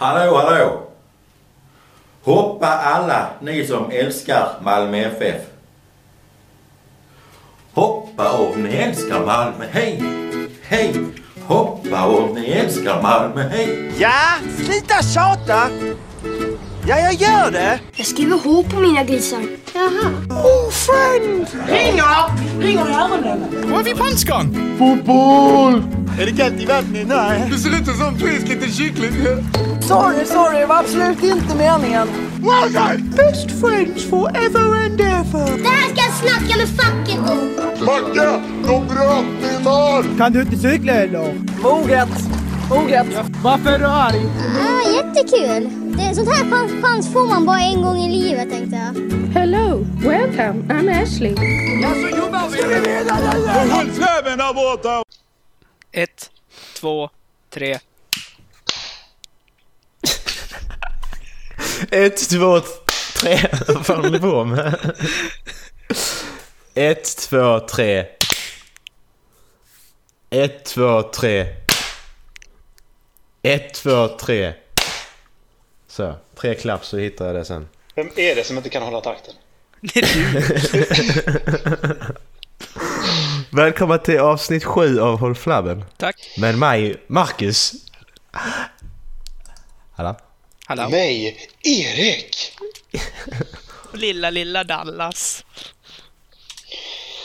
Hallå, hallå! Hoppa alla ni som älskar Malmö FF. Hoppa om ni älskar Malmö, hej! Hej! Hoppa om ni älskar Malmö, hej! Ja, sluta tjata! Ja, jag gör det! Jag skriver H på mina grisar. Jaha. Oh, friend! Ringer! Ringer i öronen. Var är vi punchgun? Fotboll! Är det kallt i vattnet? Nej. Det ser ut som frisk liten kyckling. Sorry, sorry. Det var absolut inte meningen. Best friends forever and ever. Det här ska jag snacka med facket om. Macke, de bröt min arm! Kan du inte cykla eller? Moget. Moget. Varför är du arg? Ah, jättekul. Det, sånt här chans, chans får man bara en gång i livet tänkte jag. Hello, welcome, I'm Ashley. Ja, så jobbar vi. Håll fläven där borta! Ett, två, tre. Ett, två, tre. Vad fan håller ni på med? Ett, två, tre. Ett, två, tre. Ett, två, tre. Så, tre klapp så hittar jag det sen. Vem är det som inte kan hålla takten? Det är du. Välkomna till avsnitt sju av Håll Flabben. Tack. Med mig, Marcus. Hallå? Hallå. Mig, Erik! Lilla, lilla Dallas.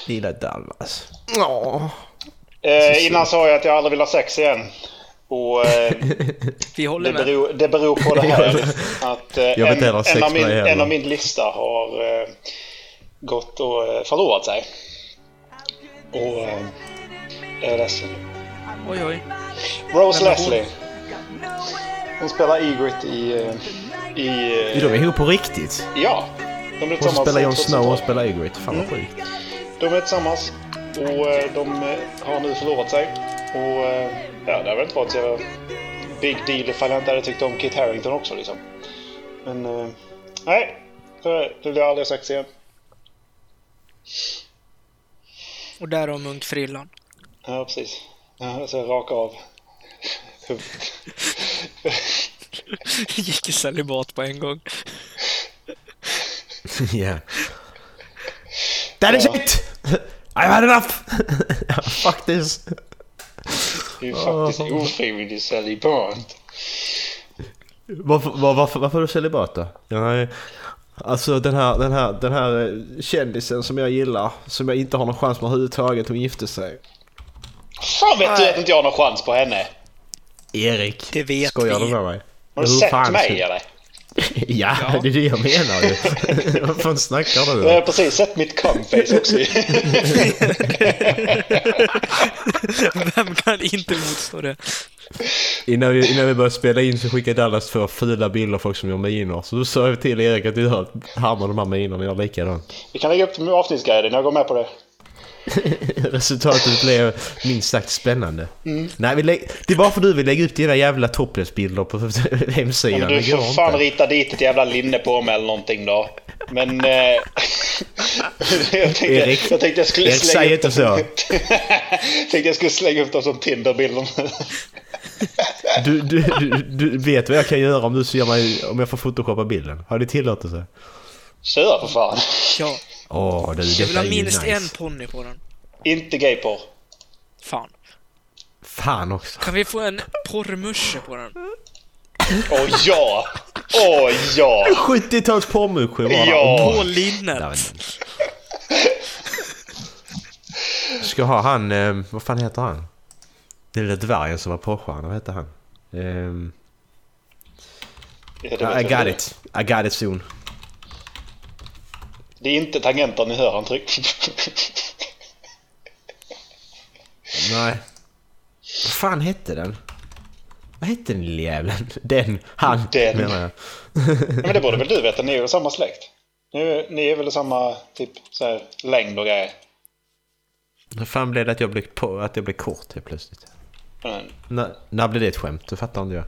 Lilla Dallas. Åh. Eh, innan sa jag att jag aldrig vill ha sex igen. Och eh, Vi håller det, med. beror, det beror på det här att eh, en, en, av min, en av min lista har eh, gått och eh, förlorat sig. Och jag är ledsen. Oj, oj. Rose Vem? Leslie. Hon spelar Egret i... eh, i Är de ihop på riktigt? ja. De blev Hon tillsammans spelar Jon 2012. Snow och spelar Ygritte. Fan vad Mm. sjukt. De är tillsammans och eh, de eh, har nu förlovat sig. Och ja, det har väl inte varit så jävla big deal ifall jag inte hade tyckt om Kit Harington också liksom. Men nej, det det blir aldrig sex igen. Och där har munkfrillan. Ja, precis. Ja, så raka av. Gick i celibat på en gång. Ja. That is Ja. it! I've had enough! Fuck this! Det är ju faktiskt ofrivillig celibat. Varför, var, varför, varför är du celibat då? Jag alltså den här, den, här, den här eh, kändisen som jag gillar, som jag inte har någon chans med överhuvudtaget, hon gifte sig. Fan vet du att inte jag har någon chans på henne? Erik. Det vet Skojar vi. du med mig? Har du Hur sett mig eller? Ja, Ja. det är det jag menar ju. Vad fan snackar du Jag har om? precis sett mitt cumface också. Vem kan inte motstå det? Innan vi, innan vi började spela in så skickade Dallas två fula bilder av folk som gör miner. Så då sa jag till Erik att du har härmar de här minerna, jag gör likadant. Vi kan lägga upp dem i avsnittsguiden, jag går med på det. Resultatet blev minst sagt spännande. Nej, vi lä- det är bara för du vill lägga ut dina jävla topless-bilder på hemsidan. Ja, men du får fan inte. rita dit ett jävla linne på mig eller någonting då. Men... Eh, jag, tänkte, Erik, jag tänkte jag skulle Erik, slänga säg inte så. tänkte jag skulle slänga upp dem som Tinder-bilder. Du, du, du, du vet vad jag kan göra om du ser mig, om jag får photoshoppa bilden. Har du tillåtelse? Kör för fan. Ja, Åh du, jag vill ha minst nice. en ponny på den. Inte gayporr. Fan. Fan också. Kan vi få en porrmusche på den? Åh ja! Åh ja! 70-tals porrmusche bara. Ja. På linnet. Ska ha han, eh, vad fan heter han? Den lilla dvärgen som var porrstjärna, vad heter han? Um, Ja, det I got inte. it. I got it soon. Det är inte tangenter ni hör han tryck. Nej. Vad fan hette den? Vad hette den lilla jävlen? Den, han Den. menar jag. Men det borde väl du veta, ni är väl samma släkt? Ni är, ni är väl samma typ så här, längd och grejer? Hur fan blev det att jag blev, på, att jag blev kort helt plötsligt? Men, När, när blev det ett skämt? Det fattar inte jag.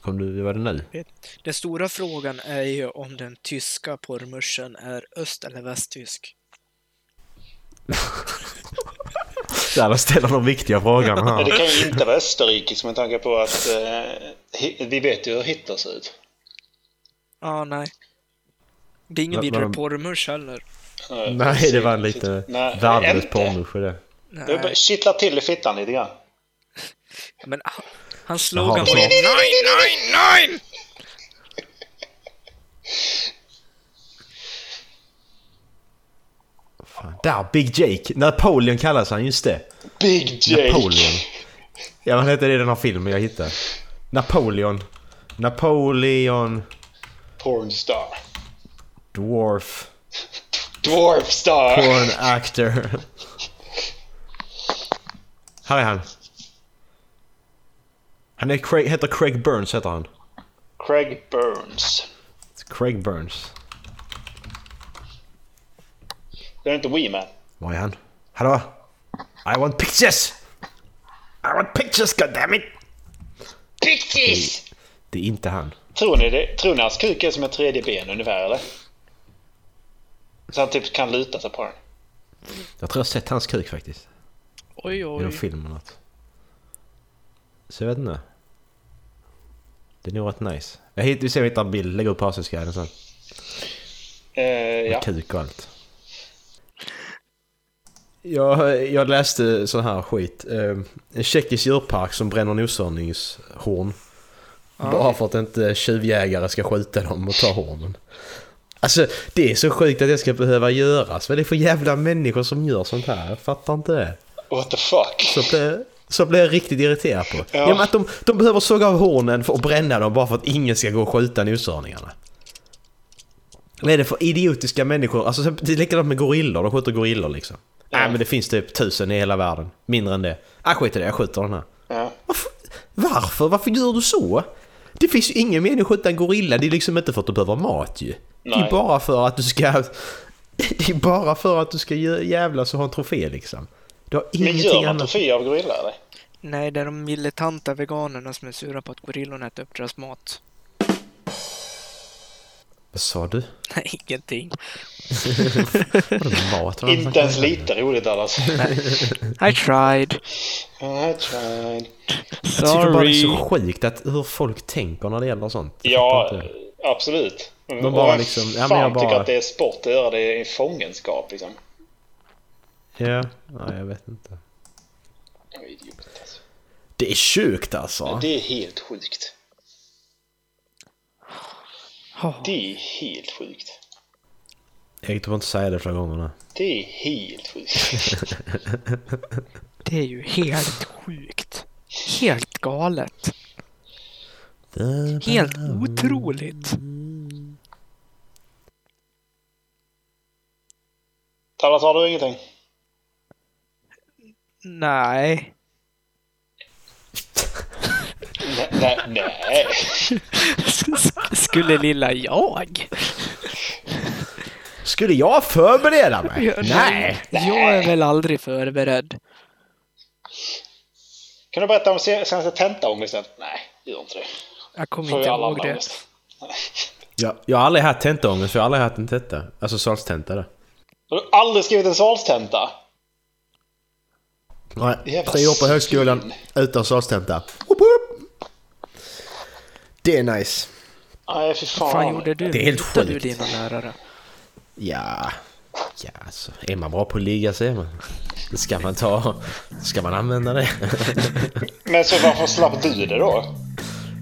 Kom du, var det nu? Den stora frågan är ju om den tyska porrmuschen är öst eller västtysk. Där de ställer de viktiga frågorna det kan ju inte vara österrikisk med tanke på att eh, vi vet ju hur Hitler ser ut. Ja, nej. Det är ingen vidare men- porrmusch heller. Eh, Nej, det var en lite Nej, värdelös porrmusch för det. Det kittlar till i fittan lite grann. Men ah, hans Jaha, slogan var så. Nej, nej, nej! Där, Big Jake. Napoleon kallas han, just det. Big Jake! Napoleon. Ja, vad heter det i den här filmen jag hittade? Napoleon. Napoleon Pornstar. Dwarf Dwarf star! Porn Actor. Här är han. Han är Craig, heter Craig Burns heter han. Craig Burns. Craig Burns. Det är inte Weeman. Var är han? Hallå? I want pictures! I want pictures goddammit! Pictures! Det är inte han. Tror ni, det, tror ni hans kuk är som ett tredje ben ungefär eller? Så han typ kan luta sig på den. Jag tror jag har sett hans kuk faktiskt. Oj, I oj. någon film eller något. Så jag vet inte. Det är nog rätt nice. Jag hitt, vi ser om vi hittar en bild. Lägg upp på avsnittsguiden sen. Eh, Med ja. kuk och allt. Jag, jag läste sån här skit. Eh, En tjeckisk djurpark som bränner noshörningshorn. Bara för att inte tjuvjägare ska skjuta dem och ta hornen. Alltså det är så sjukt att det ska behöva göras. Vad är det för jävla människor som gör sånt här? Jag fattar inte det. What the fuck? Så blir, så blir jag riktigt irriterad på. Ja. Att de, de behöver såga av hornen att bränna dem bara för att ingen ska gå och skjuta noshörningarna. Vad är det för idiotiska människor? Alltså det är likadant med gorillor. De skjuter gorillor liksom. Nej men det finns typ tusen i hela världen. Mindre än det. Ah skit i det, jag skjuter den här. Ja. Varför? Varför? Varför gör du så? Det finns ju ingen mening att skjuta en gorilla. Det är liksom inte för att du behöver mat ju. Det Nej. är bara för att du ska... Det är bara för att du ska jä- jävlas och ha en trofé liksom. Du har Men ingenting gör man annat. trofé av gorilla eller? Nej, det är de militanta veganerna som är sura på att gorillorna äter upp deras mat. Vad sa du? Nej, ingenting. Mat? Inte ens lite roligt alls. I tried. I tried. Jag tycker bara det är Sorry. så sjukt att hur folk tänker när det gäller sånt. Ja, absolut. De Och bara vem liksom- ja, men fan jag bara- tycker att det är sport att göra det i fångenskap liksom? Ja, nej, jag vet inte. Alltså. Det är sjukt alltså. Det är helt sjukt. Oh, Det är helt sjukt. Du får inte säga det flera gånger nu. Det är helt sjukt. det är ju helt sjukt. Helt galet. Helt otroligt. Tallas, har du ingenting? Nej, nej, nej. Skulle lilla jag? Skulle jag förbereda mig? Nej! Jag är väl aldrig förberedd. Kan du berätta om se- senaste tentaångesten? Nej, gör inte det. Jag kommer inte ihåg det. Jag, jag har aldrig haft tentaångest, för jag har aldrig haft en tenta. Alltså salstenta det. Har du aldrig skrivit en salstenta? Nej, Jävla tre år på högskolan utan salstenta. Det är nice. Nej, fy fan. Fan gjorde du? Det är helt Mutade du sjukt. dina lärare? Ja, ja alltså, är man bra på att ligga så är man. Det ska man ta. Ska man använda det? Men så varför slapp du det då?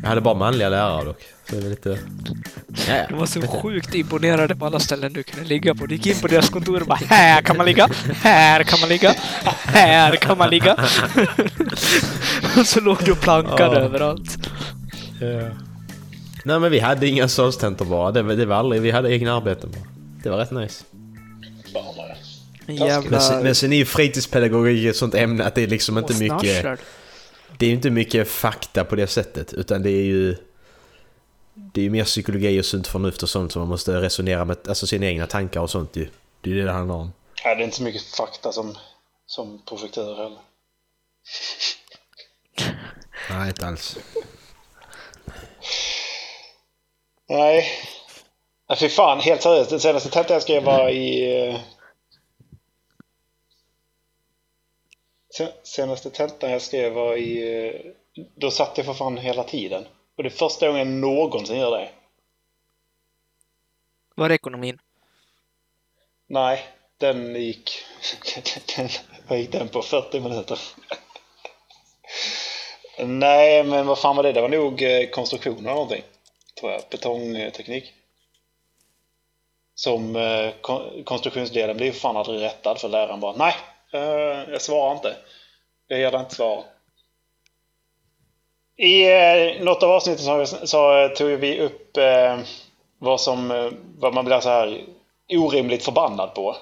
Jag hade bara manliga lärare dock. Så det är lite... Ja, ja. Jag var så sjukt imponerad på alla ställen du kunde ligga på. Du gick in på deras kontor och bara här kan man ligga, här kan man ligga, här kan man ligga. och så låg du och plankade Ja. överallt. Nej men vi hade inga salstentor bara. Det, var- det var aldrig, vi hade egna arbeten bara. Det var rätt nice. Men, sen- jävla... men sen är ju fritidspedagogik ett sånt ämne att det är liksom inte mycket... Det är ju inte mycket fakta på det sättet utan det är ju... Det är ju mer psykologi och sunt förnuft och sånt som man måste resonera med, alltså sina egna tankar och sånt ju. Det är det det handlar om. Nej, det är inte så mycket fakta som, som projektör heller. Nej, inte alls. Nej. Nej, fy fan, helt seriöst. Den senaste tentan jag skrev var i... eh, sen, senaste tentan jag skrev var i... eh, Då satt jag för fan hela tiden. Och det är första gången jag någonsin gör det. Var är ekonomin? Nej, den gick... Den, vad gick den på? 40 minuter? Nej, men vad fan var det? Det var nog eh, konstruktion eller någonting. Tror jag. Betongteknik. Som eh, kon- konstruktionsdelen blev ju fan aldrig rättad för läraren bara nej, eh, jag svarar inte. Jag ger dig inte svar. I eh, något av avsnitten så, så eh, tog vi upp eh, vad, som, eh, vad man blir så här orimligt förbannad på.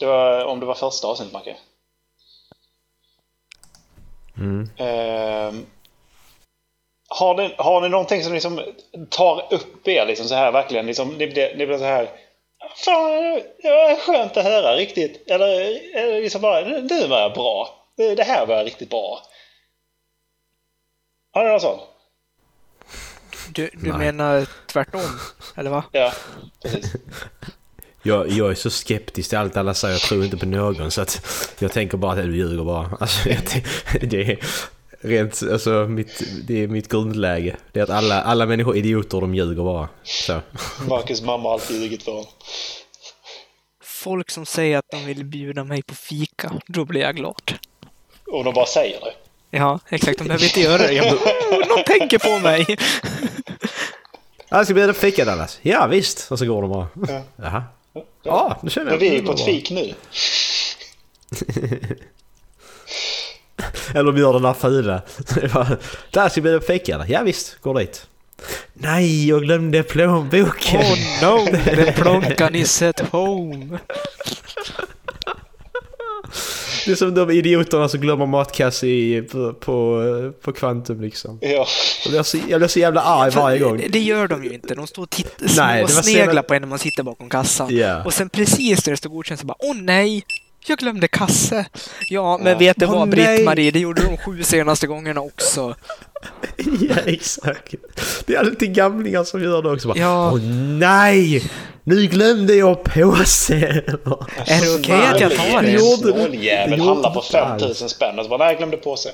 Det var, om det var första avsnittet, Macke. Mm. Har, ni, har ni någonting som liksom tar upp er liksom så här verkligen? Liksom, ni, blir, ni blir så här... Fan, det var skönt att höra riktigt. Eller, eller liksom bara, nu var jag bra. Det det här var riktigt bra. Har ni något sånt? Du, du Nej. menar tvärtom? Eller va? Ja, precis. Jag, jag är så skeptisk till allt alla säger. Jag tror inte på någon. Så att jag tänker bara att du ljuger bara. Alltså, jag, det är rent, alltså, mitt, det är mitt grundläge. Det är att alla, alla människor är idioter de ljuger bara. Så. Marcus mamma har alltid ljugit för honom. Folk som säger att de vill bjuda mig på fika, då blir jag glad. Och de bara säger det. Ja, exakt. De behöver inte göra det. Jag bara, oh, någon tänker på mig! Jag ska bjuda på fika Dallas. Ja visst. Och så går de bara. Ja. Jaha. Ja, nu känner jag. Men vi är på ett fik nu. Eller de gör den där fula. Det var, Där ska vi fika eller? Ja visst, går dit. Nej, jag glömde plånboken. Oh no, the plonkan is at home! Det är som de idioterna som glömmer matkasse i, på, på, på Kvantum liksom. Ja. Jag blir, så, jag blir så jävla arg varje gång. Det, det gör de ju inte. De står och Nej, och sneglar senast- på en när man sitter bakom kassan. Ja. Och sen precis när det står godkänt så bara åh nej! Jag glömde kasse! Ja, men Ja. vet du Åh, vad. Britt-Marie, det gjorde de sju senaste gångerna också. Ja, exakt. Det är alltid gamlingar som gör det också. Bara, Ja. Åh nej! Nu glömde jag påsen! Är det okej att jag tar du. Snåljävel handlar alls. 5000 spänn och så bara nej jag glömde påse.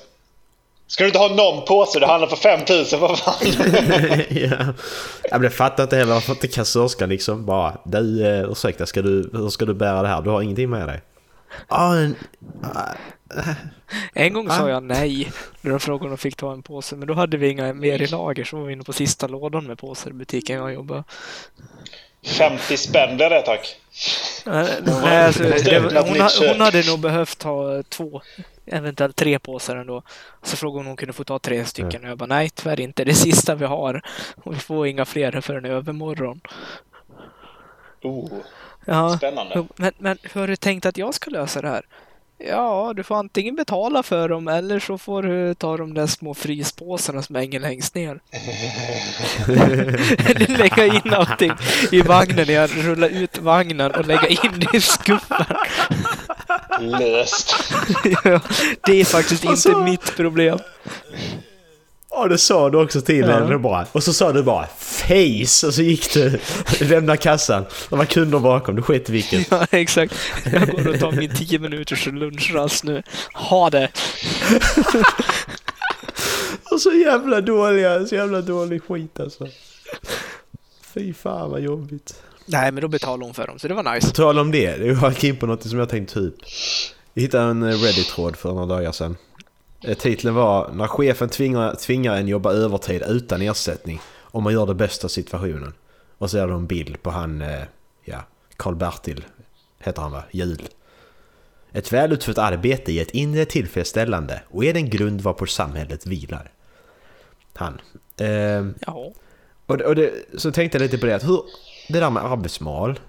Ska du inte ha någon påse? Det handlar för 5000, vad fan? ja. Jag blev fattar inte heller varför inte kassörskan liksom bara Du, eh, ursäkta, ska du, hur ska du bära det här? Du har ingenting med dig. Ja, en... En gång sa Ah. jag nej när de frågade om de fick ta en påse, men då hade vi inga mer i lager så var vi inne på sista lådan med påsar i butiken jag jobbade. 50 spänn blir det tack. Nej, nej, alltså, det, hon, ha- kök. hon hade nog behövt ta två, eventuellt tre påsar ändå. Så frågade hon om hon kunde få ta tre stycken och jag bara nej tyvärr inte, det är sista vi har. Och vi får inga fler förrän i övermorgon. Oh, Ja, spännande. men, men hur har du tänkt att jag ska lösa det här? Ja, du får antingen betala för dem eller så får du ta de där små fryspåsarna som hänger längst ner. eller lägga in allting i vagnen jag rullar ut vagnen och lägga in det i skuffen. Löst. ja, det är faktiskt Alltså- inte mitt problem. Ja, det sa du också till Ja. henne bara. Och så sa du bara face och så gick du lämna kassan. Det var kunder bakom, du sket vilket. Ja, exakt. Jag går och tar min 10 minuters lunchrast nu. Ha det! Och så jävla dåliga, så jävla dålig skit alltså. Fy fan vad jobbigt. Nej, men då betalade hon för dem, så det var På nice. tal om det, jag gick in på något som jag tänkte ta upp. Jag hittade en eh, Reddit-tråd för några dagar sedan. Eh, Titeln var När chefen tvingar, tvingar en jobba övertid utan ersättning om man gör det bästa av situationen. Och så är det en bild på han, eh, ja, Karl-Bertil heter han va? Jul. Ett välutfört arbete ger ett inre tillfredsställande och är den grund varpå samhället vilar. Han. Ehm, Ja. och, det- och det, så tänkte jag lite på det att hur, det där med arbetsmoral.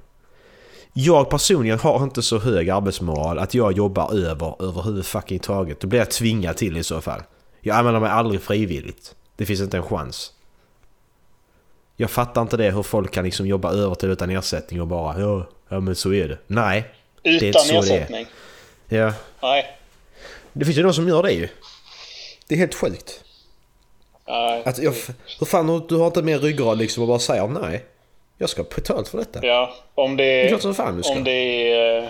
Jag personligen har inte så hög arbetsmoral att jag jobbar över överhuvudtaget. Då blir jag tvingad till i så fall. Jag använder mig aldrig frivilligt. Det finns inte en chans. Jag fattar inte det hur folk kan liksom jobba övertid utan ersättning och bara ja, ja men så är det. Nej. är inte Utan så det är. ersättning. Ja. Nej. Det finns ju de som gör det ju. Det är helt sjukt. Nej. Att jag, hur fan, du har inte mer ryggrad liksom och bara säger nej. Jag ska ha betalt för detta. Ja, om det Det är klart som fan du ska. Om det är...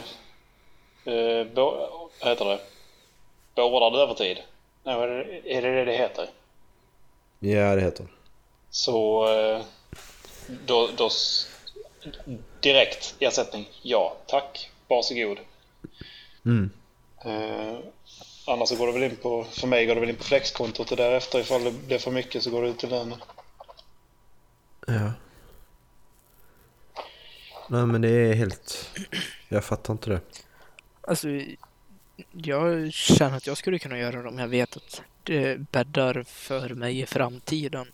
eh, bo- vad heter det? beordrad övertid. Nej, är det det det heter? Ja, det heter det. Så eh, då, då direkt ersättning. Ja, tack. Varsågod. Mm. Eh, annars så går det väl in på, för mig går det väl in på flexkontot och därefter ifall det blir för mycket så går det ut till lönen. Ja. Nej men det är helt... Jag fattar inte det. Alltså, jag känner att jag skulle kunna göra det om jag vet att det bäddar för mig i framtiden.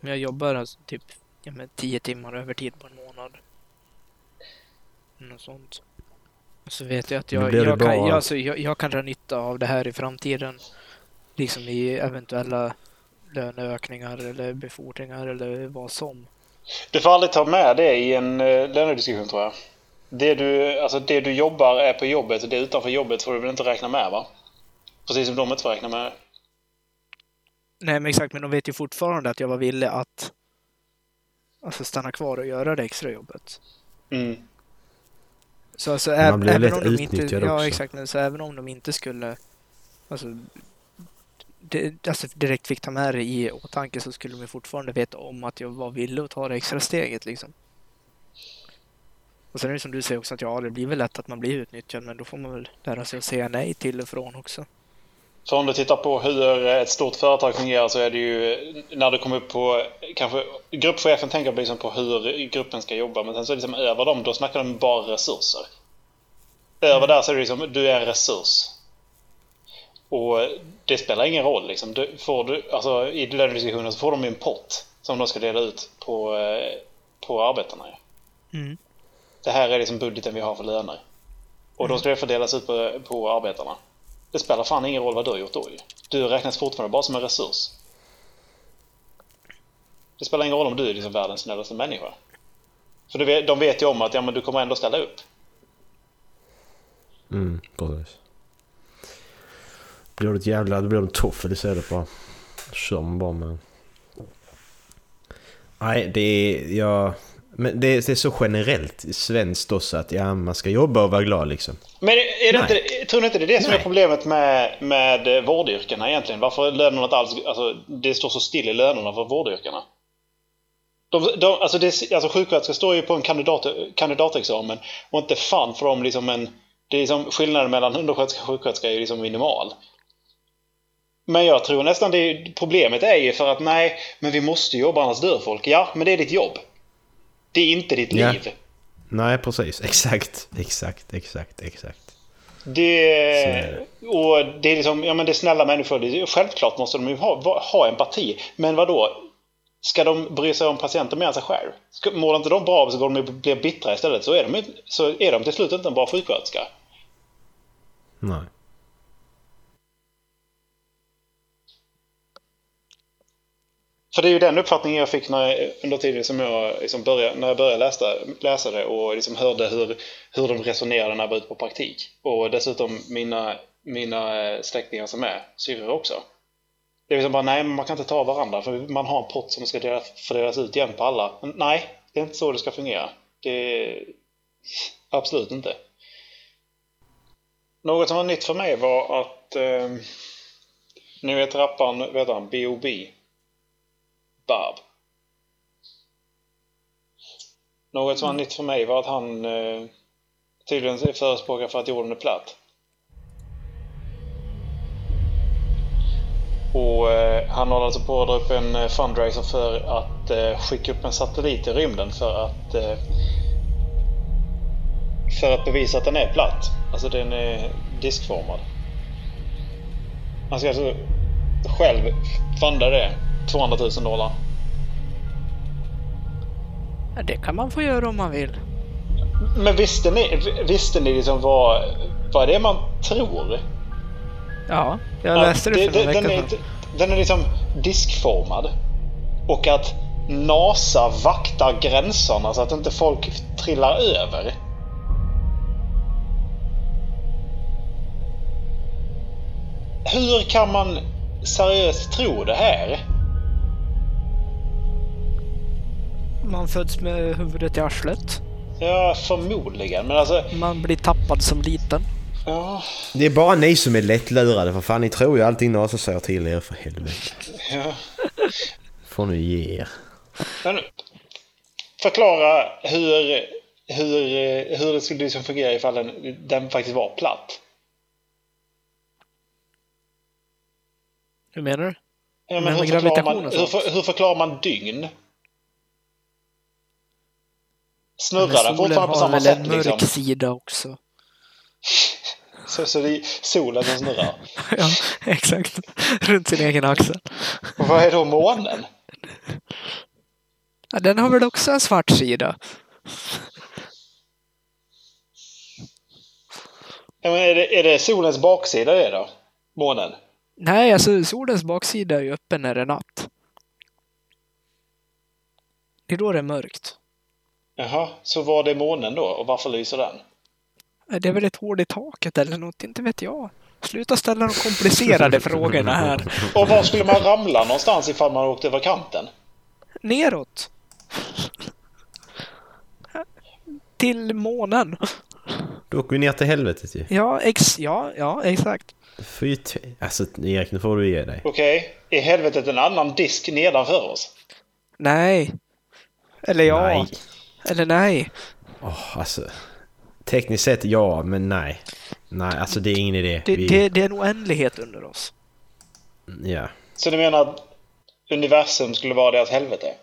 Om jag jobbar alltså typ ja, men tio timmar övertid på en månad. Något sånt. Så vet jag att Men jag, jag, kan, jag, alltså, jag, jag kan dra nytta av det här i framtiden. Liksom i eventuella löneökningar eller befordringar eller vad som. Du får aldrig ta med det i en eh, lönediskussion tror jag. Det du, alltså det du jobbar är på jobbet och det utanför jobbet får du väl inte räkna med va? Precis som de inte får räkna med. Nej men exakt, men de vet ju fortfarande att jag var villig att alltså, stanna kvar och göra det extra jobbet. Mm. Så alltså, Man ä- blir även lätt om de inte, ja också. exakt, men så även om de inte skulle alltså, det, alltså direkt fick ta med det i åtanke så skulle de fortfarande veta om att jag var villig att ta det extra steget liksom. Och sen är det som du säger också att ja, det blir väl lätt att man blir utnyttjad men då får man väl lära sig att säga nej till och från också. För om du tittar på hur ett stort företag fungerar så är det ju när du kommer upp på kanske gruppchefen tänker liksom på hur gruppen ska jobba men sen så liksom över dem då snackar de bara resurser. Över där så är det liksom du är en resurs. Och det spelar ingen roll liksom. Du, får du, alltså, I lönediskussionen så får de ju en pott som de ska dela ut på, eh, på arbetarna. Mm. Det här är liksom budgeten vi har för löner. Och då ska det fördelas ut på, på arbetarna. Det spelar fan ingen roll vad du har gjort då ju. Du räknas fortfarande bara som en resurs. Det spelar ingen roll om du är liksom världens snällaste människa. För du vet- de vet ju om att ja, men du kommer ändå ställa upp. Mm, precis. Blir det ett jävla... Då blir det en toffel istället bara. Kör man bara med... Nej, det är... Jag... Men det är, det är så generellt svenskt också att ja, man ska jobba och vara glad liksom. Men är det Nej. inte, tror ni inte det är det som är Nej. problemet med, med vårdyrkena egentligen? Varför är lönerna inte alls... Alltså, det står så still i lönerna för vårdyrkena. De, de, alltså, det, alltså sjuksköterskor står ju på en kandidat, kandidatexamen och inte fan för dem liksom en... Det är liksom skillnaden mellan undersköterska och sjuksköterska är ju liksom minimal. Men jag tror nästan det problemet är ju för att nej, men vi måste jobba annars dör folk. Ja, men det är ditt jobb. Det är inte ditt Ja. liv. Nej, precis. Exakt, exakt, exakt, exakt. Det, och det är liksom, ja men det är snälla människor. Självklart måste de ju ha, ha empati. Men vad då? Ska de bry sig om patienten mer än sig själv? Mår inte de bra så går de ju bli bittra istället. Så är de, så är de till slut inte en bra sjuksköterska. Nej. För det är ju den uppfattningen jag fick när, jag- under tiden som jag liksom började, när jag började läsa, läsa det och liksom hörde hur, hur de resonerade när jag var ute på praktik. Och dessutom mina, mina eh, släktingar som är syrror också. Det är liksom bara, nej man kan inte ta varandra för man har en pott som ska delas, fördelas ut igen på alla. Men nej, det är inte så det ska fungera. Det är absolut inte. Något som var nytt för mig var att eh, ni vet rapparen, vet han, B.O.B. Bob. Något som var nytt för mig var att han eh, tydligen förespråkar för att jorden är platt. Och eh, han håller alltså på att dra upp en eh, fundraiser för att eh, skicka upp en satellit i rymden för att eh, för att bevisa att den är platt. Alltså den är diskformad. Han ska alltså själv funda det. 200 000 dollar. Ja, det kan man få göra om man vill. Men visste ni, visste ni liksom vad, vad det är man tror? Ja, jag läste det för några den, är, den är liksom diskformad. Och att NASA vaktar gränserna så att inte folk trillar över. Hur kan man seriöst tro det här? Man föds med huvudet i arslet. Ja, förmodligen. Men alltså, Man blir tappad som liten. Ja, Det är bara ni som är lättlurade för fan ni tror ju allting NASA säger till er för helvete. ja. Får nu ge er. Men förklara hur, hur, hur det skulle liksom fungera ifall den, den faktiskt var platt. Hur menar du? Ja, Men men hur, förklarar man, hur, för, hur förklarar man dygn? Snurrar den solen fortfarande på har samma väl sätt? en mörk Liksom? sida också. Så, så det är solen som snurrar. ja, exakt. Runt sin egen axel. Och vad är då månen? Ja, den har väl också en svart sida? Ja, men är, det, är det solens baksida det då? Månen? Nej, alltså solens baksida är ju öppen när det är natt. Det är då det är mörkt. Jaha, så var det månen då? Och varför lyser den? Det är väl ett hål i taket eller något, inte vet jag. Sluta ställa de komplicerade frågorna här. Och var skulle man ramla någonstans ifall man åkte över kanten? Neråt. Till månen. Då åker vi ner till helvetet ju. Ja, ex ja, ja, exakt. Fy Alltså Erik, nu får du ge dig. Okej, är helvetet en annan disk nedanför oss? Nej. Eller ja. Nej. Eller nej. Åh, alltså. Tekniskt sett ja, men nej. Nej, alltså det är ingen idé. Det, Vi, det, det är en oändlighet under oss. Ja. Så du menar att universum skulle vara deras helvete?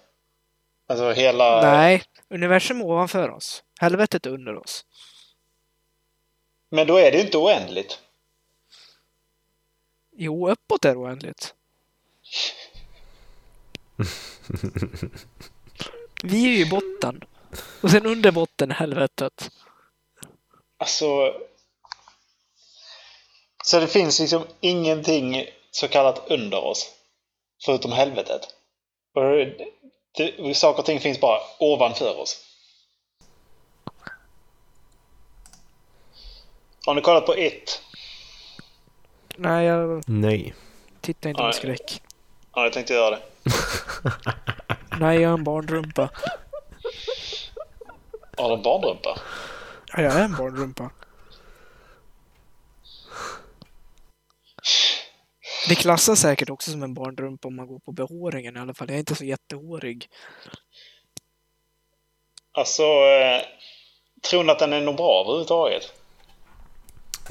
Alltså hela... Nej, universum ovanför oss. Helvetet under oss. Men då är det ju inte oändligt. Jo, uppåt är oändligt. Vi är ju i botten. Och sen under botten helvetet. Alltså... Så det finns liksom ingenting så kallat under oss. Förutom helvetet. Och det, saker och ting finns bara ovanför oss. Har ni kollat på It? Nej, jag Nej. tittar inte på Nej. skräck. Ja, jag tänkte göra det. Nej, jag är en barnrumpa. Har du en barnrumpa? Ja, jag är en barnrumpa. Det klassas säkert också som en barnrumpa om man går på behåringen i alla fall. Jag är inte så jättehårig. Alltså, eh, tror ni att den är nog bra överhuvudtaget?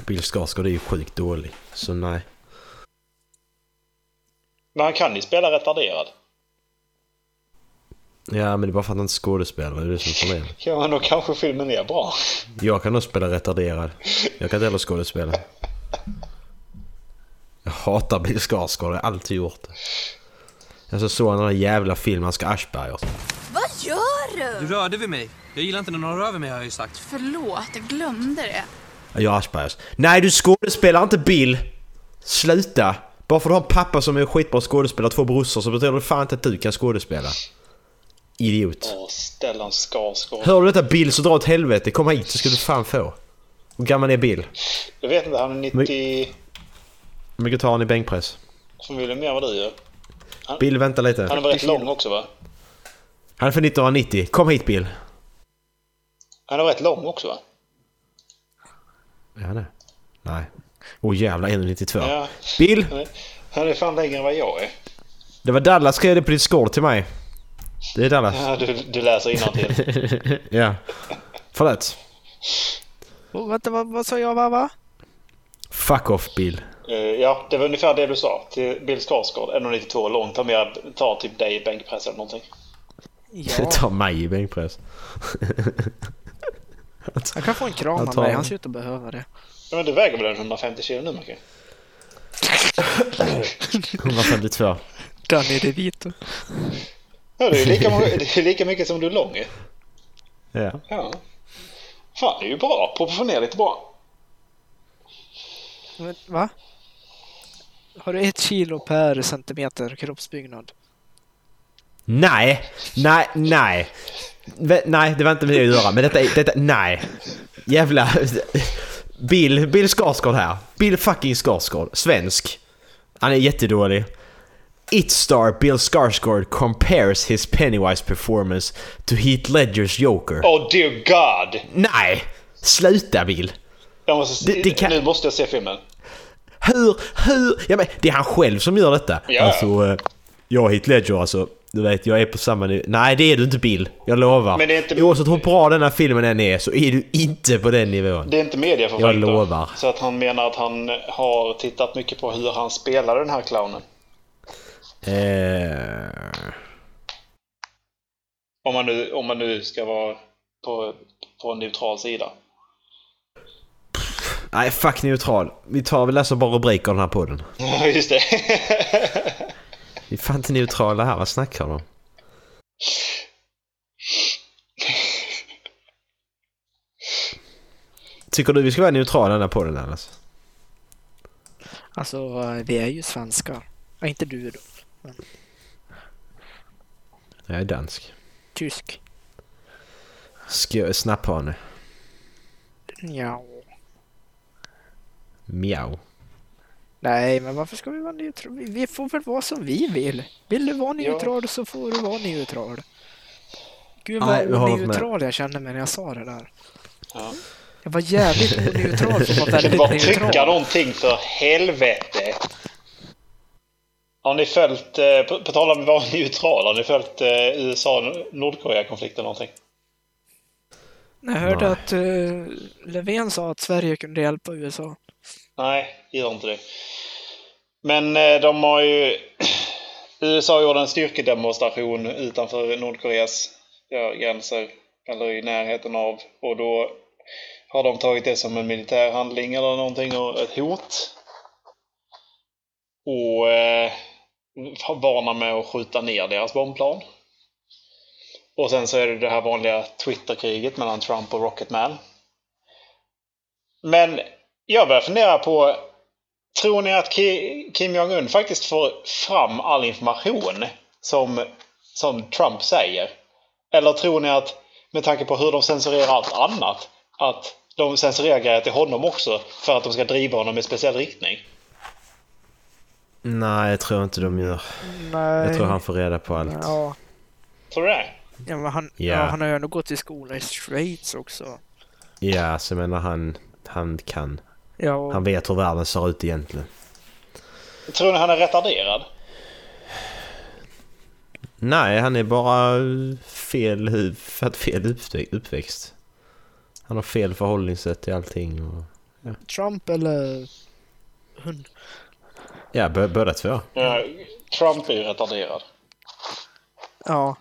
Bill Skarsgård är ju sjukt dålig. Så nej. Men han kan ju spela retarderad. Ja, men det är bara för att han inte är skådespelare. Det är det som är problemet. Ja, men då kanske filmen är bra. Jag kan nog spela retarderad. Jag kan inte heller skådespela. Jag hatar Bill Skarsgård. Jag har alltid gjort det. Jag så såg han den där jävla filmen, han ska Aschberger. Vad gör du? Du rörde vid mig. Jag gillar inte när någon rör vid mig har jag ju sagt. Förlåt, jag glömde det. Jag är Aschbergers. Nej, du skådespelar inte Bill! Sluta! Bara för att du har en pappa som är skitbra skådespelare och två brorsor så betyder det fan inte att du kan skådespela. Idiot. Åh, Stellan Skarsgård. Hör du detta Bill så dra åt helvete. Kom hit så ska du fan få. Hur gammal är Bill? Jag vet inte, han är 90... Hur mycket tar han i bänkpress? Förmodligen mer än vad du gör. Han, Bill, vänta lite. han är väl rätt lång också va? Han är för 1990. Kom hit Bill. Han är rätt lång också va? Är han det? Nej. Åh oh, jävlar, 1,92. Ja. Bill! Han är, han är fan längre än vad jag är. Det var Dallas skrev det på ditt skål till mig. Det är Dallas. Ja, du, du läser innantill. ja. Förlåt. Oh, vänta, vad, vad sa jag? Va, va? Fuck off Bill. Eh, ja, det var ungefär det du sa. Till Bill Skarsgård, 1,92 lång. Ta, mer, ta typ dig i bänkpress eller någonting. Ja. Ta mig i bänkpress. Han kan få en kram av tar mig. Han ser ut att behöva det. Ja, men du väger väl en 150 kilo nu Macke? 152. Danny DeVito. Ja, det är lika, det är lika mycket som du är lång. Ja. Ja. Fan, det är ju bra. Proportionerligt bra. Men, va? Har du ett kilo per centimeter kroppsbyggnad? Nej, nej, nej. Nej, det var inte med det att göra. Men detta, detta, nej. Jävla... Bill, Bill Skarsgård här. Bill fucking Skarsgård. Svensk. Han är jättedålig. It star Bill Skarsgård compares his Pennywise performance to Heath Ledgers Joker. Oh dear God! Nej! Sluta Bill! Jag måste, Det- det kan- Nu måste jag se filmen. Hur, hur? Ja men det är han själv som gör detta. Ja. Alltså, eh, jag och Heath Ledger alltså. Du vet, jag är på samma nivå. Nej det är du inte Bill. Jag lovar. Men det är inte- Oavsett hur bra den här filmen än är så är du inte på den nivån. Det är inte mediaförfakt Jag då. lovar. Så att han menar att han har tittat mycket på hur han spelar den här clownen. Eh, Om man nu, om man nu ska vara på, på en neutral sida. nej, fuck neutral. Vi tar vi läser bara rubriker den här podden. Ja, just det. Vi är fan inte neutrala här. Vad snackar du om? Tycker du vi ska vara neutrala i den här podden Alice? Alltså, eh, vi är ju svenskar. Ja, inte du då. Jag är dansk. Tysk. Skå- Snapphane. Ja. Miau. Nej, men varför ska vi vara neutrala? Vi- får väl vara som vi vill. Vill du vara neutral så får du vara neutral. Gud Nej, vad håller med. neutral jag kände mig när jag sa det där. Ja. Jag var jävligt oneutral för att vara Kan du väldigt bara trycka neutral. någonting för helvete? Har ni följt, eh, på, på tal om att vara neutral, har ni följt eh, USA-Nordkorea-konflikten någonting? Jag hörde Nej. att uh, Löfven sa att Sverige kunde hjälpa USA. Nej, gör inte det. Men eh, de har ju... USA gjorde en styrkedemonstration utanför Nordkoreas ja, gränser, eller i närheten av. Och då har de tagit det som en militär handling eller någonting och ett hot. Och eh, varnar med att skjuta ner deras bombplan. Och sen så är det det här vanliga Twitterkriget mellan Trump och Rocketman. Men jag börjar fundera på, tror ni att Kim Jong-Un faktiskt får fram all information som, som Trump säger? Eller tror ni att, med tanke på hur de censurerar allt annat, att de censurerar grejer till honom också för att de ska driva honom i speciell riktning? Nej, jag tror inte de gör. Nej. Jag tror han får reda på allt. Ja, Tror du det? ja, men han, Ja. ja. han har ju ändå gått i skola i Schweiz också. Ja, så jag menar han, han kan. Ja, och, Han vet hur världen ser ut egentligen. Tror ni han är retarderad? Nej, han är bara fel att fel uppvä- uppväxt. Han har fel förhållningssätt till allting. Och, Trump eller hund. Ja, båda två. Ja, Trump är ju retarderad. Ja.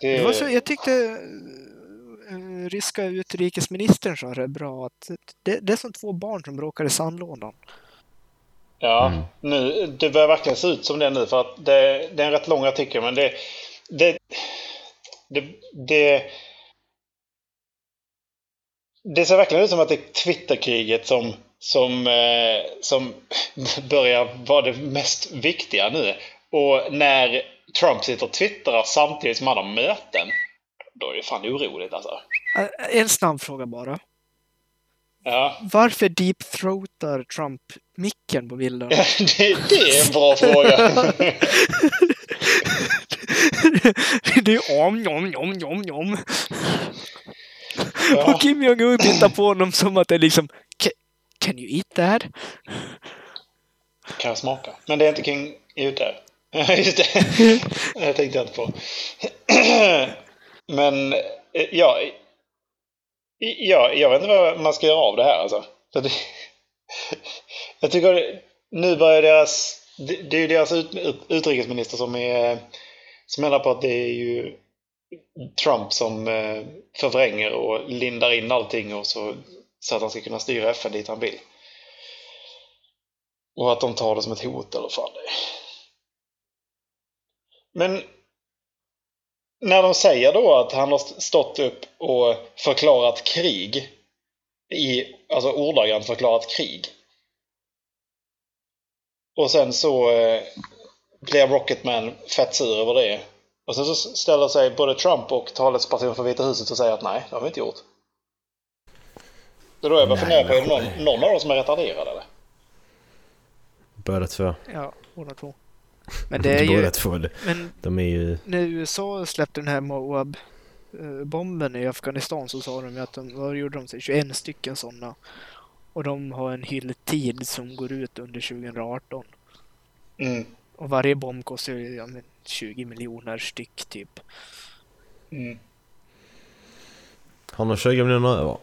Det, Det var så, jag tyckte eh, ryska utrikesministern sa det bra att det, det är som två barn som bråkar i sandlådan. Ja, Mm. nu, det börjar verkligen se ut som det nu för att det, det är en rätt lång artikel men det... Det... Det... Det, det ser verkligen ut som att det är Twitterkriget som, som, eh, som börjar vara det mest viktiga nu. Och när Trump sitter och twittrar samtidigt som han har möten, då är det fan oroligt alltså. Eh, En snabb fråga bara. Ja, Varför deepthroatar Trump micken på bilden? det, det är en bra fråga. det är om, om, om, om, om. Ja. Och Kim Jong-Un tittar på honom som att det är liksom "Ca- Can you eat that? Kan jag smaka? Men det är inte King ut där. Just det. Det tänkte jag inte på. Men eh, ja, ja, jag vet inte vad man ska göra av det här alltså. Jag tycker nu börjar deras, det är ju deras ut, utrikesminister som är som menar på att det är ju Trump som eh, förvränger och lindar in allting och så, så att han ska kunna styra FN dit han vill. Och att de tar det som ett hot eller fan det är. Men när de säger då att han har stått upp och förklarat krig i, alltså ordagrant förklarat krig. Och sen så eh, blev Rocketman fett sur över det. Och sen så ställer sig både Trump och talesperson för Vita huset och säger att nej, det har vi inte gjort. Så då är jag bara funderar på, är det någon, någon av dem som är retarderad eller? Båda två. Ja, båda två. Men det är ju... Båda två. de- Men De är ju... när USA släppte den här Moab bomben i Afghanistan så sa de ju att de, vad gjorde de? 21 stycken sådana. Och de har en hylltid som går ut under 2018. Mm. Och varje bomb kostar ju ja, men 20 miljoner styck typ. Mm. Har någon 20 miljoner över?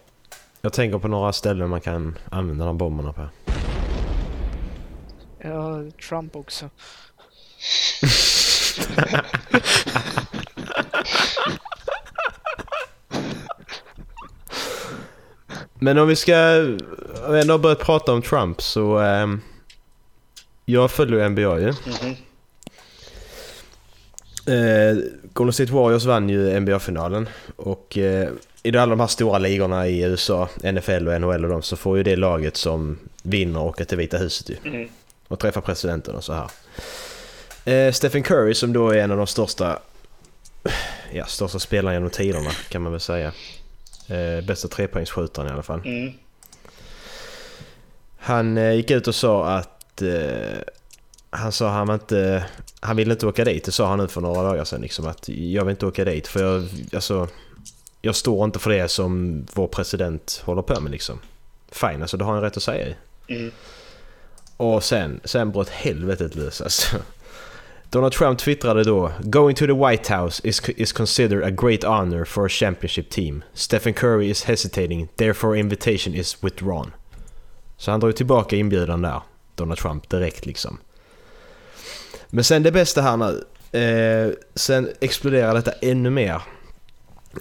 Jag tänker på några ställen man kan använda de här bomberna på. Ja, Trump också. Men om vi ska om vi ändå har börjat prata om Trump så... ehm, jag följer ju NBA ju. Mhm. Eh, Golden State Warriors vann ju NBA-finalen och eh, i alla de här stora ligorna i USA, NFL och NHL och de, så får ju det laget som vinner åka till Vita huset ju. Mm. Och träffa presidenten och så här. Eh, Stephen Curry som då är en av de största, ja, största spelarna genom tiderna kan man väl säga. Eh, bästa trepoängsskjutaren i alla fall. Mm. Han eh, gick ut och sa att eh, han sa han var inte, han ville inte åka dit. Det sa han nu för några dagar sedan liksom att jag vill inte åka dit för jag, alltså, jag står inte för det som vår president håller på med liksom. Fine, alltså det har han rätt att säga ju. Mm. Och sen, sen bröt helvetet lös alltså. Donald Trump twittrade då “Going to the White House is, is considered a great honor for a championship team. Stephen Curry is hesitating, therefore invitation is withdrawn.” Så han drog tillbaka inbjudan där, Donald Trump, direkt liksom. Men sen det bästa här nu. Eh, sen exploderar detta ännu mer.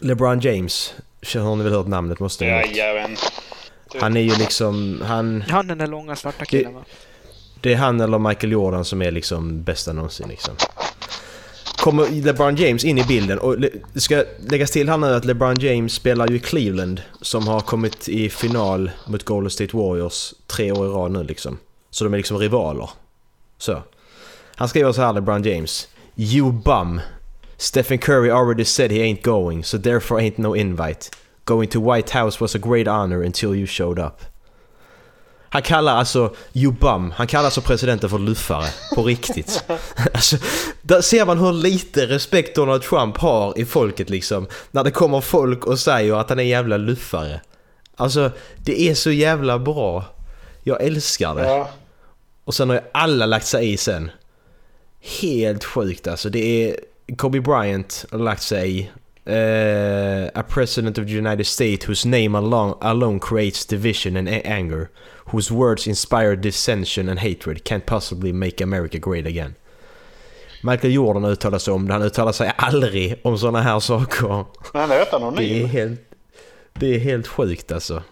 LeBron James, har ni väl hört namnet måste ni. Jajamän. Han är ju liksom, han... Han den där långa svarta killen va? Det är han eller Michael Jordan som är liksom bästa någonsin liksom. Kommer LeBron James in i bilden och le- det ska läggas till här nu att LeBron James spelar ju i Cleveland som har kommit i final mot Golden State Warriors tre år i rad nu liksom. Så de är liksom rivaler. Så. Han skriver så här LeBron James. You bum. Stephen Curry already said he ain't going so therefore ain't no invite. Going to White House was a great honor until you showed up. Han kallar alltså you bum, han kallar alltså presidenten för luffare. På riktigt. Alltså, där ser man hur lite respekt Donald Trump har i folket liksom. När det kommer folk och säger att han är en jävla luffare. Alltså, det är så jävla bra. Jag älskar det. Ja. Och sen har ju alla lagt sig i sen. Helt sjukt alltså. Det är Kobe Bryant lagt sig i. Eh, a president of the United States whose name alone, alone creates division and anger. Whose words inspire dissension and hatred can't possibly make America great again. Michael Jordan uttalar sig om det. Han uttalar sig aldrig om sådana här saker. Men han rätt Det är helt, det är helt sjukt alltså.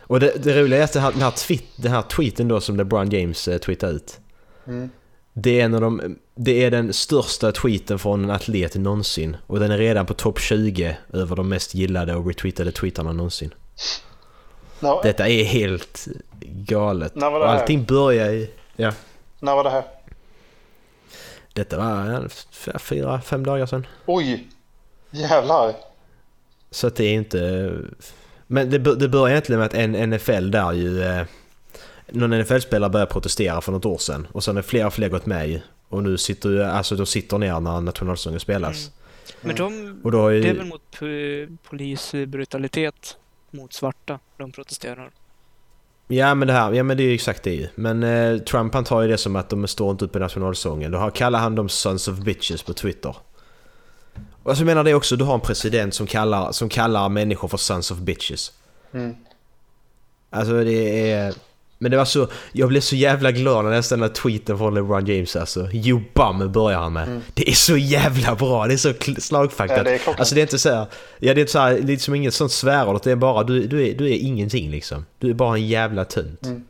Och det, det roliga är att här, den, här tweet, den här tweeten då som LeBron James eh, tweetade ut. Mm. Det är, en av de, det är den största tweeten från en atlet någonsin. Och den är redan på topp 20 över de mest gillade och retweetade tweetarna någonsin. När, Detta är helt galet. När var det och allting börjar i... Ja. när var det här? Detta var fyra, fem dagar sedan. Oj! Jävlar! Så att det är inte... Men det, det börjar egentligen med att en NFL där ju... Någon NFL-spelare började protestera för något år sedan. Och sen har fler och fler gått med ju. Och nu sitter ju... Alltså de sitter ner när nationalsången spelas. Men de, Och då har ju- det är väl mot po- polisbrutalitet mot svarta de protesterar. Ja men det här, ja men det är ju exakt det ju. Men eh, Trump han tar ju det som att de står inte upp i nationalsången. Då har- kallar han dem sons of bitches på Twitter. Och så menar det också, du har en president som kallar, som kallar människor för sons of bitches. Mm. Alltså det är... Men det var så... Jag blev så jävla glad när jag här tweeten från LeBron James alltså. You bum börjar han med. Det är så jävla bra. Det är så slagfaktat. Ja, det är alltså det är inte så här, Ja det är inte så här, det är liksom inget sånt svärord. Det är bara du, du, är, du är ingenting liksom. Du är bara en jävla tönt. Mm.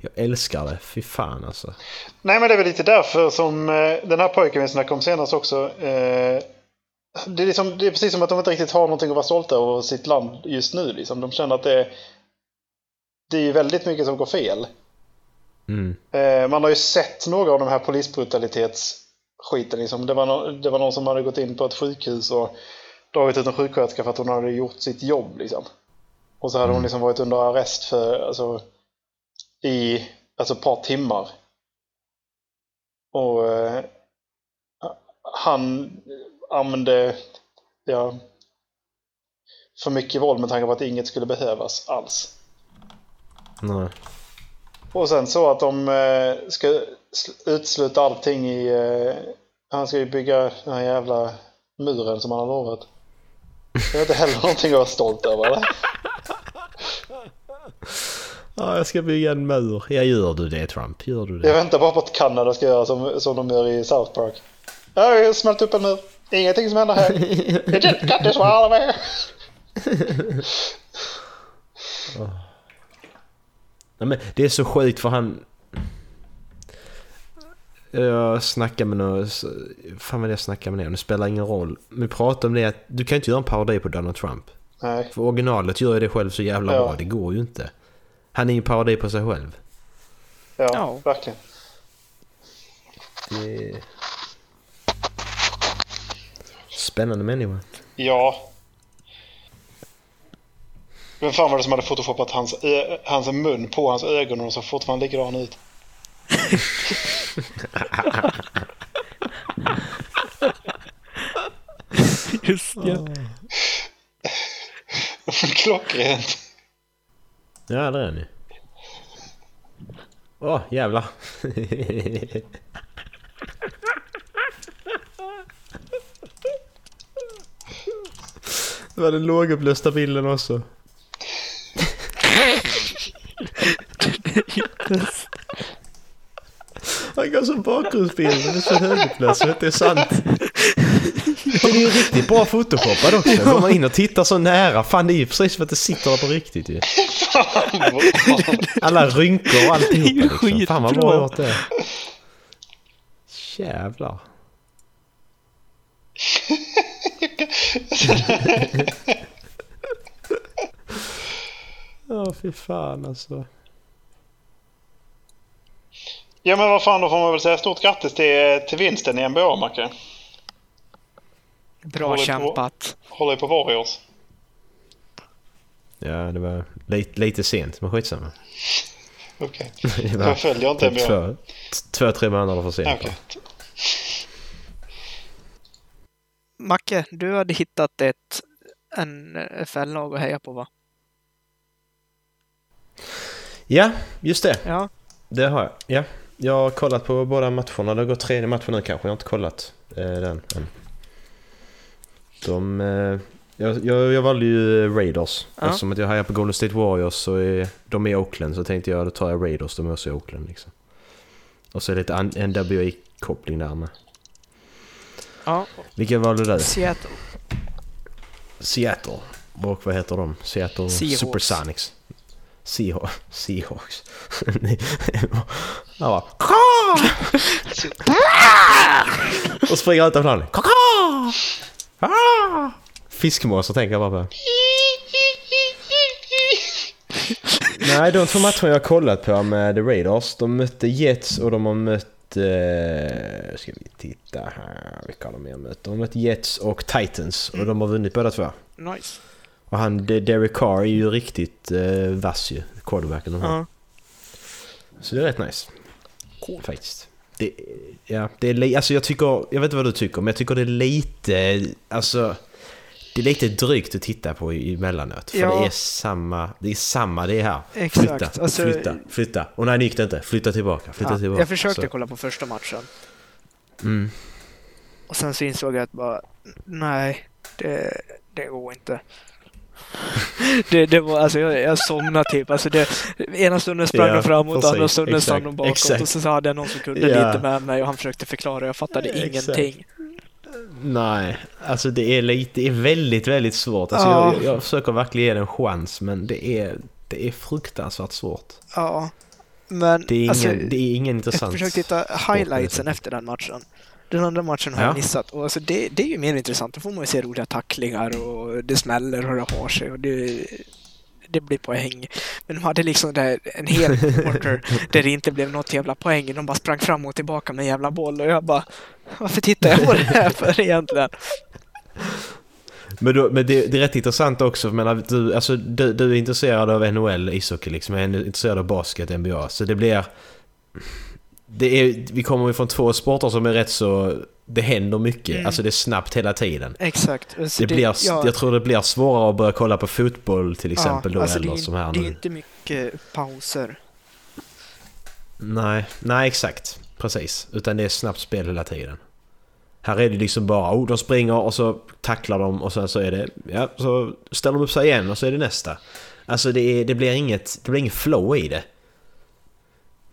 Jag älskar det. Fy fan alltså. Nej men det är väl lite därför som eh, den här pojken vi snackade om senast också. Eh, det, är liksom, det är precis som att de inte riktigt har någonting att vara stolta över sitt land just nu. Liksom. De känner att det, det är ju väldigt mycket som går fel. Mm. Eh, man har ju sett några av de här polisbrutalitetsskiten. Liksom. Det, var no det var någon som hade gått in på ett sjukhus och dragit ut en sjuksköterska för att hon hade gjort sitt jobb. Liksom. Och så hade hon liksom varit under arrest för alltså, i alltså, ett par timmar. Och eh, han använde ja, för mycket våld med tanke på att inget skulle behövas alls. Nej. Och sen så att de eh, ska sl- utesluta allting i... Eh, han ska ju bygga den här jävla muren som han har lovat. Det är inte heller någonting att vara stolt över eller? Ja, jag ska bygga en mur. Ja, gör du det Trump? Gör du det? Jag väntar bara på att Kanada ska göra som, som de gör i South Park. Ja, jag har smält upp en mur. Ingenting som händer här. It just got this while away. Nej, men det är så sjukt för han... Jag snackade med någon... Fan vad jag snackade med någon. Det spelar ingen roll. Men vi pratade om det att du kan inte göra en parodi på Donald Trump. Nej. För originalet gör ju det själv så jävla Ja. bra. Det går ju inte. Han är ju en parodi på sig själv. Ja, Ja. verkligen. Det... Spännande människa. Ja. Vem fan var det som hade photoshopat hans, ö- hans mun på hans ögon och de såg fortfarande likadan ut? Just ja. Klockrent. Ja, det är ni. Åh, jävlar. Det var den lågupplösta bilden också. Han går som bakgrundsbild, den är så högupplöst så det är sant. Den är ju riktigt bra photoshoppad också. Går man in och tittar så nära, fan det är ju precis som att det sitter där på riktigt ju. Alla rynkor och alltihopa liksom. Fan vad bra gjort det. Jävlar. Ja, fy fan alltså. Ja men vad fan, då får man väl säga stort grattis till, till vinsten i NBA, Macke. Bra Håller på- kämpat. Håller ju på Warriors. Ja, det var lite, lite sent, men skitsamma. Okej. Var Jag följer inte NBA. två, två, tre månader för sent. Okej. Macke, du hade hittat ett NFL-lag att heja på va? Ja, just det. Ja. Det har jag. Ja. Jag har kollat på båda matcherna. Det har gått tredje matchen nu kanske. Jag har inte kollat eh, den än. De... Eh, jag, jag, jag valde ju Raiders. Ja. Eftersom att jag hejar på Golden State Warriors så är de är i Oakland så tänkte jag då tar jag Raiders. De är också i Oakland liksom. Och så är det lite NWA-koppling där med. Ja. Vilken valde du? Seattle. Seattle. Och vad heter de? Seattle Seahawks. Supersonics. Seahawks. Seahawks. Han bara... Och springer ut av planen. Ah! Fiskmåsar tänker jag bara på. Nej, de två matcherna jag har kollat på med The Raiders. De mötte Jets och de har mött... Eh, ska vi titta här. Vilka har de mer mött? De har mött Jets och Titans. Och de har vunnit båda två. Nice. Och han, De- Derek Carr är ju riktigt eh, vass ju. Quarterbacken de har. Ja. Så det är rätt nice. Faktiskt. Det, ja, det är alltså jag tycker, jag vet inte vad du tycker, men jag tycker det är lite, alltså det är lite drygt att titta på i- emellanåt. För Ja. det är samma, det är samma det är här. Exakt, Flytta, alltså- flytta, flytta. Och nej, det gick det inte. Flytta tillbaka, flytta Ja, tillbaka. jag försökte Så. kolla på första matchen. Mm. Och sen så insåg jag att bara, nej, det, det går inte. Det, det var, alltså jag, jag somnade typ. Alltså det, ena stunden sprang Ja, de framåt, andra stunden stannade de bakåt. exakt. Och sen så hade jag någon som kunde Ja. lite med mig och han försökte förklara och jag fattade Exakt. ingenting. Nej, alltså det är lite, det är väldigt, väldigt svårt. Alltså Ja. jag, jag försöker verkligen ge det en chans, men det är, det är fruktansvärt svårt. Ja, men Det är ingen, alltså, det är ingen jag intressant. försökte hitta highlightsen efter den matchen. Den andra matchen har Ja. jag missat och alltså det, det är ju mer intressant. Då får man ju se roliga tacklingar och det smäller och det har sig och det, det blir poäng. Men de hade liksom där en hel quarter där det inte blev något jävla poäng. De bara sprang fram och tillbaka med en jävla boll och jag bara varför tittar jag på det här för egentligen? Men, då, men det, det är rätt intressant också, för du, alltså, du, du är intresserad av NHL, ishockey liksom, jag är intresserad av basket, NBA, så det blir... det är, vi kommer ju från två sporter som är rätt så... Det händer mycket. Mm. Alltså det är snabbt hela tiden. Exakt. Alltså, Det blir, ja, Jag tror det blir svårare att börja kolla på fotboll till exempel då alltså, eller det, är- som här Det är nu. inte mycket pauser. Nej, nej exakt. Precis. Utan det är snabbt spel hela tiden. Här är det liksom bara, oh, de springer och så tacklar de och sen så är det, ja, så ställer de upp sig igen och så är det nästa. Alltså det, är, det blir inget, det blir inget flow i det.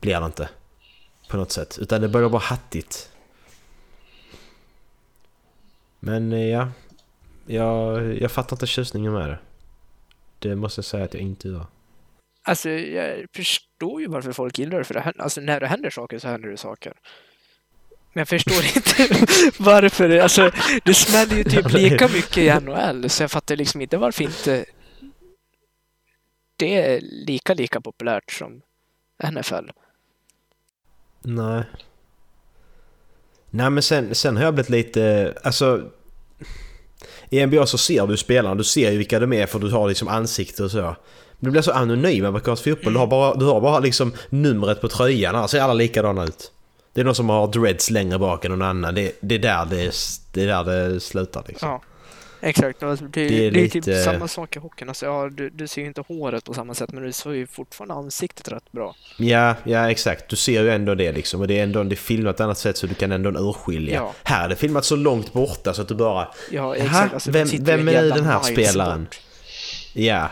Blir det inte. På något sätt. Utan det börjar bara hattigt. Men eh, ja, jag, jag fattar inte tjusningen med det. Det måste jag säga att jag inte gör. Alltså, jag förstår ju varför folk gillar det, för det händer, alltså, när det händer saker så händer det saker. Men jag förstår inte varför. det- Alltså, det smäller ju typ lika mycket i NHL, så jag fattar liksom inte varför inte det är lika, lika populärt som NFL. Nej. Nej men sen, sen har jag blivit lite, alltså... I NBA så ser du spelarna, du ser ju vilka de är för du har liksom ansikte och så. Men du blir så anonym med amerikansk fotboll. Du har bara, du har bara liksom numret på tröjan, annars ser alla likadana ut. Det är någon som har dreads längre bak än någon annan. Det, det, är, där det, det är där det slutar liksom. Ja, exakt. Alltså, Det, Det det är är, lite- typ samma sak i hockeyn. Alltså, ja, du, du ser ju inte håret på samma sätt, men du ser ju fortfarande ansiktet rätt bra. Ja, ja exakt. Du ser ju ändå det liksom. Och det är ändå det är filmat på ett annat sätt så du kan ändå urskilja. Ja. Här är det filmat så långt borta så att du bara... Ja, exakt. Alltså, vem, vem är den här spelaren? bort. Ja.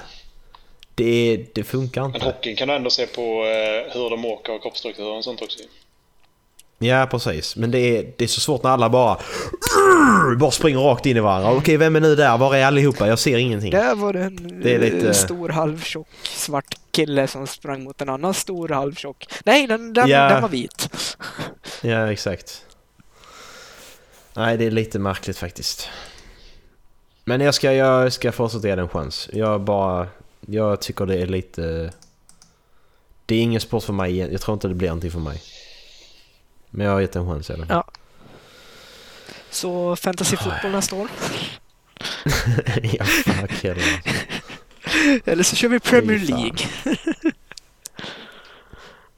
Det, det funkar Men inte. hockeyn kan du ändå se på eh, hur de åker och kroppsstrukturen och sånt också. Ja, precis. Men det är, det är så svårt när alla bara... Bara springer rakt in i varandra. Okej, vem är nu där? Var är allihopa? Jag ser ingenting. Där var det en Det är lite- stor halvtjock svart kille som sprang mot en annan stor halvtjock. Nej, den, den, Ja. den var vit. Ja, exakt. Nej, det är lite märkligt faktiskt. Men jag ska, jag ska fortsätta ge den en chans. Jag bara... Jag tycker det är lite... Det är ingen sport för mig. Jag tror inte det blir någonting för mig. Men jag har gett en chans i alla fall. Ja. Så fantasyfotboll nästa år. ja, fuck heller. Eller så kör vi Premier. League.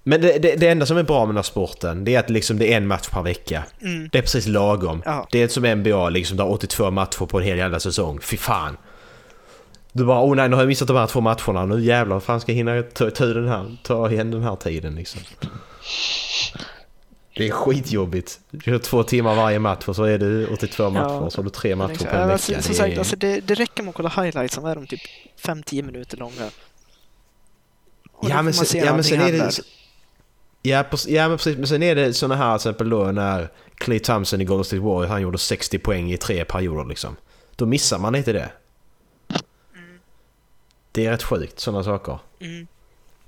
Men det, det, det enda som är bra med den här sporten, det är att liksom det är en match per vecka. Mm. Det är precis lagom. Ja. Det är som NBA liksom, där 82 matcher på en hel jävla säsong. Fy fan. Du bara, oh nej, nu har jag missat de här två matcherna. Nu jävlar, fan ska jag hinna ta, ta, den här, ta igen den här tiden liksom? Det är skitjobbigt. Du kör två timmar varje match och så är det 82 matcher och så har du tre matcher på en Alltså, vecka. som Det sagt, är- alltså, det, det räcker med att kolla highlights som är de typ 5-10 minuter långa. Och Ja men, sen, se ja men sen är det... Ja, ja men precis, men sen är det såna här till exempel då när Clay Thompson i Golden State Warriors han gjorde 60 poäng i tre perioder liksom. Då missar man inte det. Det är rätt sjukt sådana saker. Mm.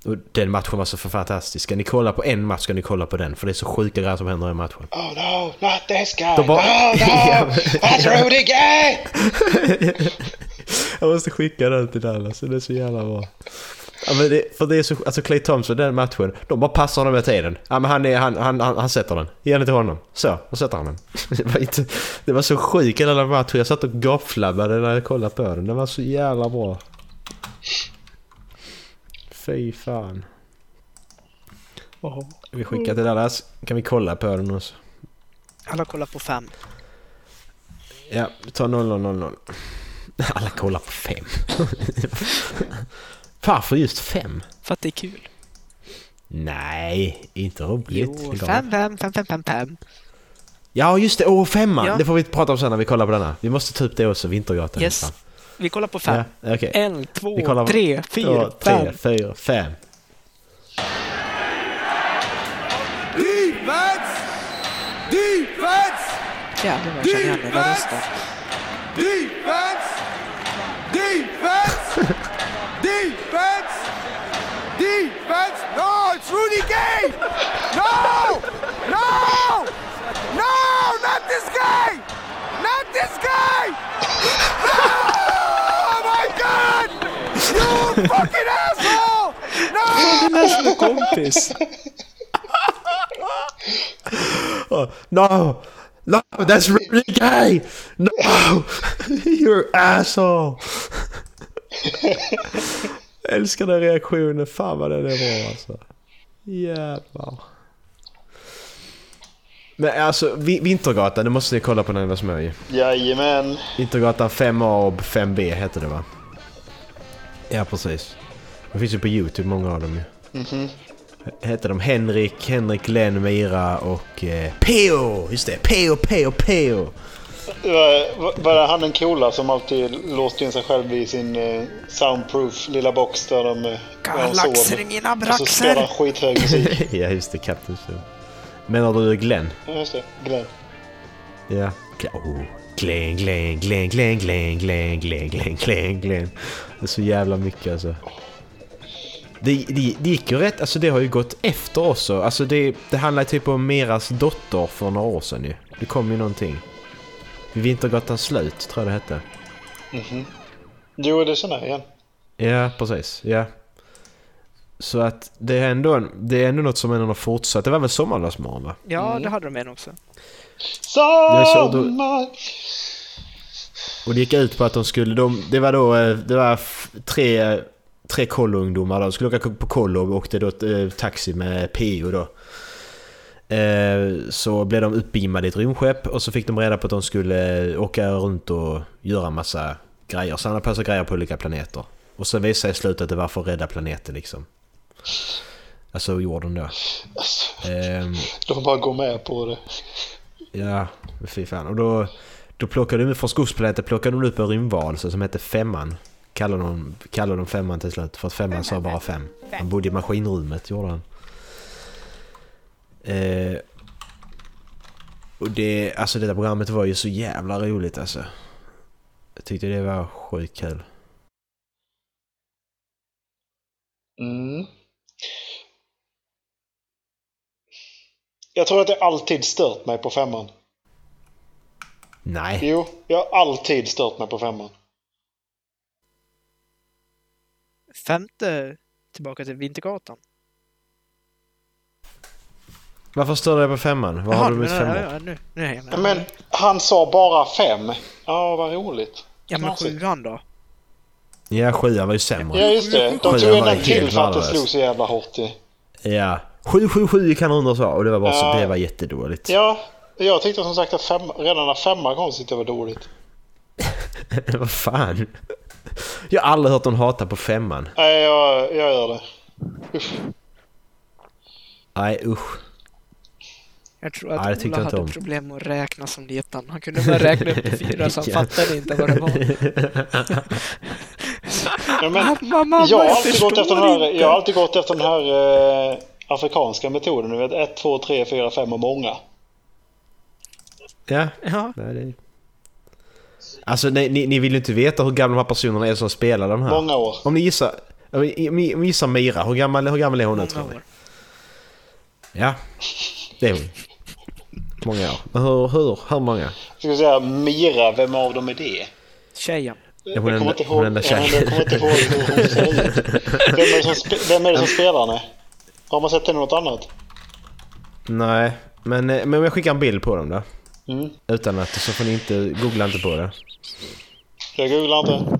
Och den matchen var så för fantastisk. Ska ni kolla på en match ska ni kolla på den för det är så sjuka grejer som händer i matchen. Oh no, not this guy! De bara- No, Ja, no! men- That's Rudy Gay! Jag måste skicka den till Dallas, det är så jävla bra. Ja, men det, för det är så, alltså Clay Thompson, den matchen, de bara passar honom med tiden. Ja men han, är, han, han, han, han sätter den. Ge den till honom. Så, då sätter han den. Det var, inte, det var så sjukt hela den matchen. Jag satt och gapflabbade när jag kollade på den. Den var så jävla bra. Fy fan. Åh. Vi skickar till Dallas. Kan vi kolla på den också? Alla kollar på fem. Ja, vi tar 0000. Alla kollar på fem. Varför just fem? För att det är kul. Nej, inte roligt. Jo, fem, fem, fem, fem, fem, fem. Ja, just det. Åh, femman! Ja. Det får vi prata om sen när vi kollar på denna. Vi måste ta upp det också, Vintergatan. Yes. Fan. Vi kollar på fem. Ja, okej. En, två, Vi kollar på- tre, fyra, Två, tre, fem. fyra, fem. Defense! Defense! Jävlar vad jag känner igen den där rösten. Defense! Defense! Defense! Defense! No, it's Rudy Gay! No! No! No! Not this guy! Not this guy! No! You fucking asshole! No! Det är som en kompis. Oh, no! No, that's really gay! No! You're asshole! Jag älskar den reaktionen. Fan vad den är bra alltså. Jävlar. Men alltså, Vi- Vintergatan, det måste ni kolla på när ni var små ju. Jajamän. Vintergatan 5A och 5B hette det va? Ja, precis. Det finns ju på YouTube, många av dem ju. Mhm. Hette de Henrik, Henrik, Glenn, Mira och eh, Peo! Just det, Peo, Peo, Peo! Var, det han den coola som alltid låste in sig själv i sin eh, soundproof lilla box där de, eh, där de Galaxer i mina Och så spelar han braxer! skithög musik. ja, just det, Captain Sue. Menar du Glenn? Ja, just det. Glenn. Ja. Oh. Glenn, Glenn, Glenn, Glenn, Glenn, Glenn, Glenn, Glenn, Glenn, Glenn. Det är så jävla mycket alltså. Det, det, det gick ju rätt, alltså det har ju gått efter också. Alltså det, det handlar typ om Meras dotter för några år sedan ju. Det kom ju någonting. Vid Vintergatans slut, tror jag det hette. Mhm. Jo, det känner jag igen. Ja, precis. Ja. Så att det är ändå, det är ändå något som ändå har fortsatt. Det var väl Sommarlovsmorgon va? Ja, Mm. det hade de en också. är så då- Sommar! Och det gick ut på att de skulle, de, det var då, eh, det var tre, tre kolloungdomar de skulle åka på kollo och åkte då eh, taxi med PO då. Eh, Så blev de uppbeamade i ett rymdskepp och så fick de reda på att de skulle åka runt och göra massa grejer, samla på sig grejer på olika planeter. Och så visade sig i slutet att det var för att rädda planeten liksom. Alltså jorden då. Ehm, De bara går med på det. Ja, fy fan. Och då, då plockade de från skogsplaneten plockade de upp en rymdvarelse som hette Femman. Kallade de, kallade de Femman till slut för att Femman sa bara fem. Han bodde i maskinrummet gjorde han. Eh, och det, alltså det där programmet var ju så jävla roligt alltså. Jag tyckte det var sjukt kul. Mm. Jag tror att jag alltid stört mig på femman. Nej. Jo, jag har alltid stört mig på femman. Femte, tillbaka till Vintergatan. Varför står det på Femman? Vad har du ja, Femman? ja, nu, nu är jag med. Men han sa bara fem. Ja, vad roligt. Ja, men sjuan då? Ja, sjuan var ju sämre. Ja, just det. De tog en till för att det slog så jävla hårt i. Ja. 777 kan undra sa och det var bara så, Ja. det var jättedåligt. Ja, jag tyckte som sagt att fem, redan när femman kom så tyckte jag det var dåligt. Vad fan? Jag har aldrig hört någon hata på femman. Nej, jag, jag gör det. Usch. Nej usch. Jag tror att Nej, Ola hade om. problem med att räkna som liten. Han kunde bara räkna upp till fyra så han fattade inte vad det var. Ja, men, Mamma, jag, har jag alltid gått efter den här, jag har alltid gått efter den här eh, afrikanska metoden. Du vet 1, 2, 3, 4, 5 och många. Ja. Ja. Nej, det... Alltså ni, ni, ni vill ju inte veta hur gamla de här personerna är som spelar de här. Många år. Om ni gissar, om ni, om ni gissar Mira, hur gammal, hur gammal är hon nu tror ni? Ja, det är hon. Många år. Men hur, hur, hur många? Ska vi säga Mira, vem av dem är det? Tjejen. Hon jag kommer inte ihåg, jag kommer inte hur hon ser ut. Vem är det som, vem är det som spelar henne? Har man sett henne något annat? Nej, men, eh, men om jag skickar en bild på dem då. Mm. Utan att, så får ni inte, googla inte på det. Jag googlar inte.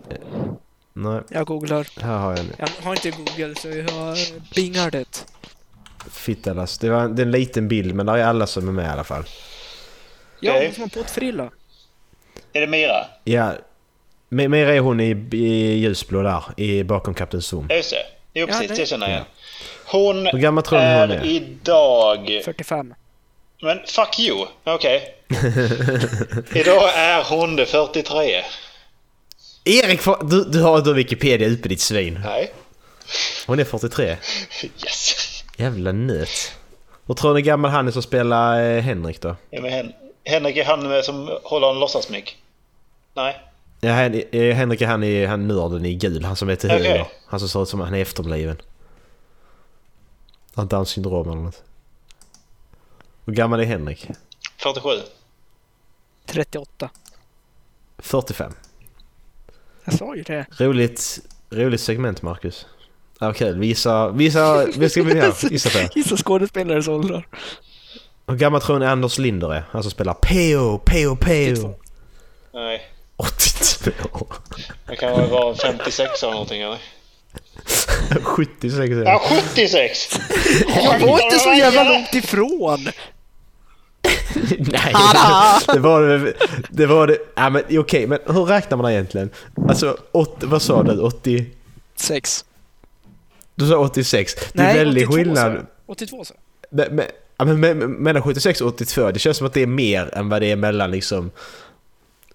Nej, Jag googlar. här har jag en Jag har inte Google så jag har bingar det. fittalas. Det, var, det är en liten bild men där är alla som är med i alla fall. Ja, hon som har pottfrilla. Är det Mira? Ja, Mera är hon i, i ljusblå där, i, bakom Kapten Zoom. Ja, just det. Jo, precis. det- det känner jag Ja. Hon hon är är? idag... 45. Men fuck you. Okej. Idag är hon det 43. Erik, du, du har då Wikipedia uppe ditt svin. Nej. Hon är 43. Yes. Jävla nöt. Och tror ni gammal han är som spelar eh, Henrik då? Ja, men Hen Henrik är han med som håller en låtsasmick. Nej. Ja, Hen- eh, Henrik är han, i, han nörden i gul, han som är till Okej. höger. Han som ser ut som han är efterbliven. Han har Downs syndrom eller något. Hur gammal är Henrik? 47. 38. 45. Jag sa ju det. Roligt, roligt segment Marcus. Ja, kul. Vi gissar, vi gissar, vad ska vi göra? Gissa på. Gissa skådespelares åldrar. Hur gammal tror ni Anders Linder är? Han som spelar P.O. P.O. P.O. Nej. 82. Det kan väl vara 56 eller någonting eller? 76 är Ja, det. 76! Jag var inte så jävla långt ifrån! Nej, Tada! det var det. Det var det. Ja, men okej, men hur räknar man egentligen? Alltså, 80, vad sa du? 80? Sex. Du sa 86. Det är Nej, väldigt 82 sa skillnad. jag. 82 så. Men, men, ja, men, men, mellan 76 och 82, det känns som att det är mer än vad det är mellan liksom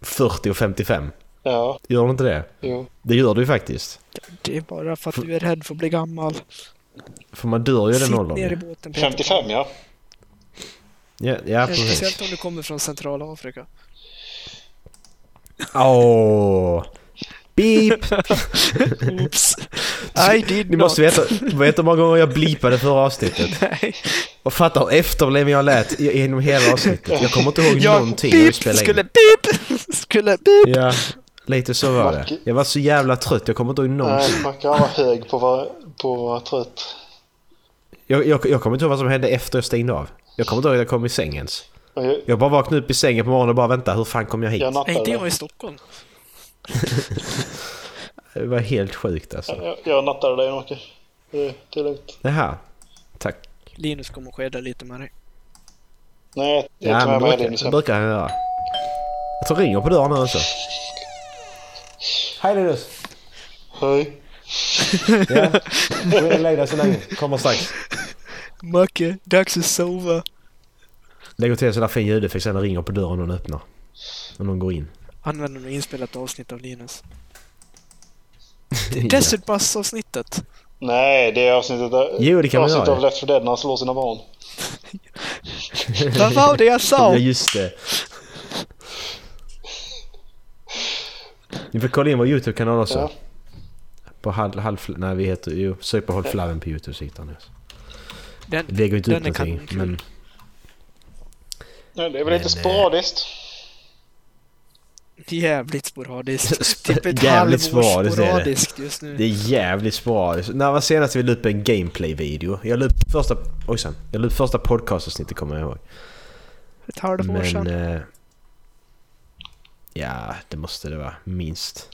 40 och 55. Ja, Gör det inte det? jo. Det gör du ju faktiskt. Det är bara för att du är rädd för att bli gammal. För man dör ju i den åldern. ner i ju. båten Peter. 55 ja. Ja, ja precis. Speciellt om du kommer från Centralafrika. Åh! Beep! Oops. I did Ni måste not. veta, vet hur många gånger jag blipade förra avsnittet? Nej. Och fatta hur efterbliven jag lät genom hela avsnittet. Jag kommer inte ihåg Jag någonting när vi beep, spelade skulle in. beep, skulle beep. Ja, lite så var det. Jag var så jävla trött, jag kommer inte ihåg någonting. Nej, Macke han var hög på att vara, på att vara trött. Jag, jag, jag kommer inte ihåg vad som hände efter jag stängde av. Jag kommer inte ihåg att jag kom i säng ens. Och Jag, bara vaknade upp i sängen på morgonen och bara vänta, hur fan kom jag hit? jag Nej, inte jag i. Stockholm. Det var helt sjukt alltså. Jag, jag nattade dig Macke. Det, är lugnt. Jaha. Tack. Linus kommer skeda lite med dig. Nej, jag Ja, tar men med brukar, Linus hem. brukar han göra. Jag tror ringer på dörren nu också. Hej Linus! Hej. Ja, gå in och lägg dig så länge. Kommer strax. Macke, dags att sova. Lägger till en sån där fin ljudeffekt sen ringer på dörren och någon öppnar. Och någon går in. Använder något inspelat avsnitt av Linus. Det är Desert Bus-avsnittet. Nej, det är avsnittet, där, Jo, det kan man avsnittet av Left 4 Dead när han slår sina barn. Vad var det jag Ja sa? just det. Ni får kolla in vår YouTube-kanal också. Ja. På halv, halv... Nej vi heter ju... Sök på Håll Flaven på YouTube så hittar ni oss. Den, Vi lägger inte ut den är någonting men... Nej, det är väl lite Men, sporadiskt. Jävligt sporadiskt. typ ett Jävligt sporadiskt sporadiskt just nu. Det är jävligt bra. När var senast vi la upp en gameplay-video? Jag la upp första... Ojsan. Jag la upp första podcastavsnittet kommer jag ihåg. Ett halvår sedan. Eh, ja, det måste det vara. Minst.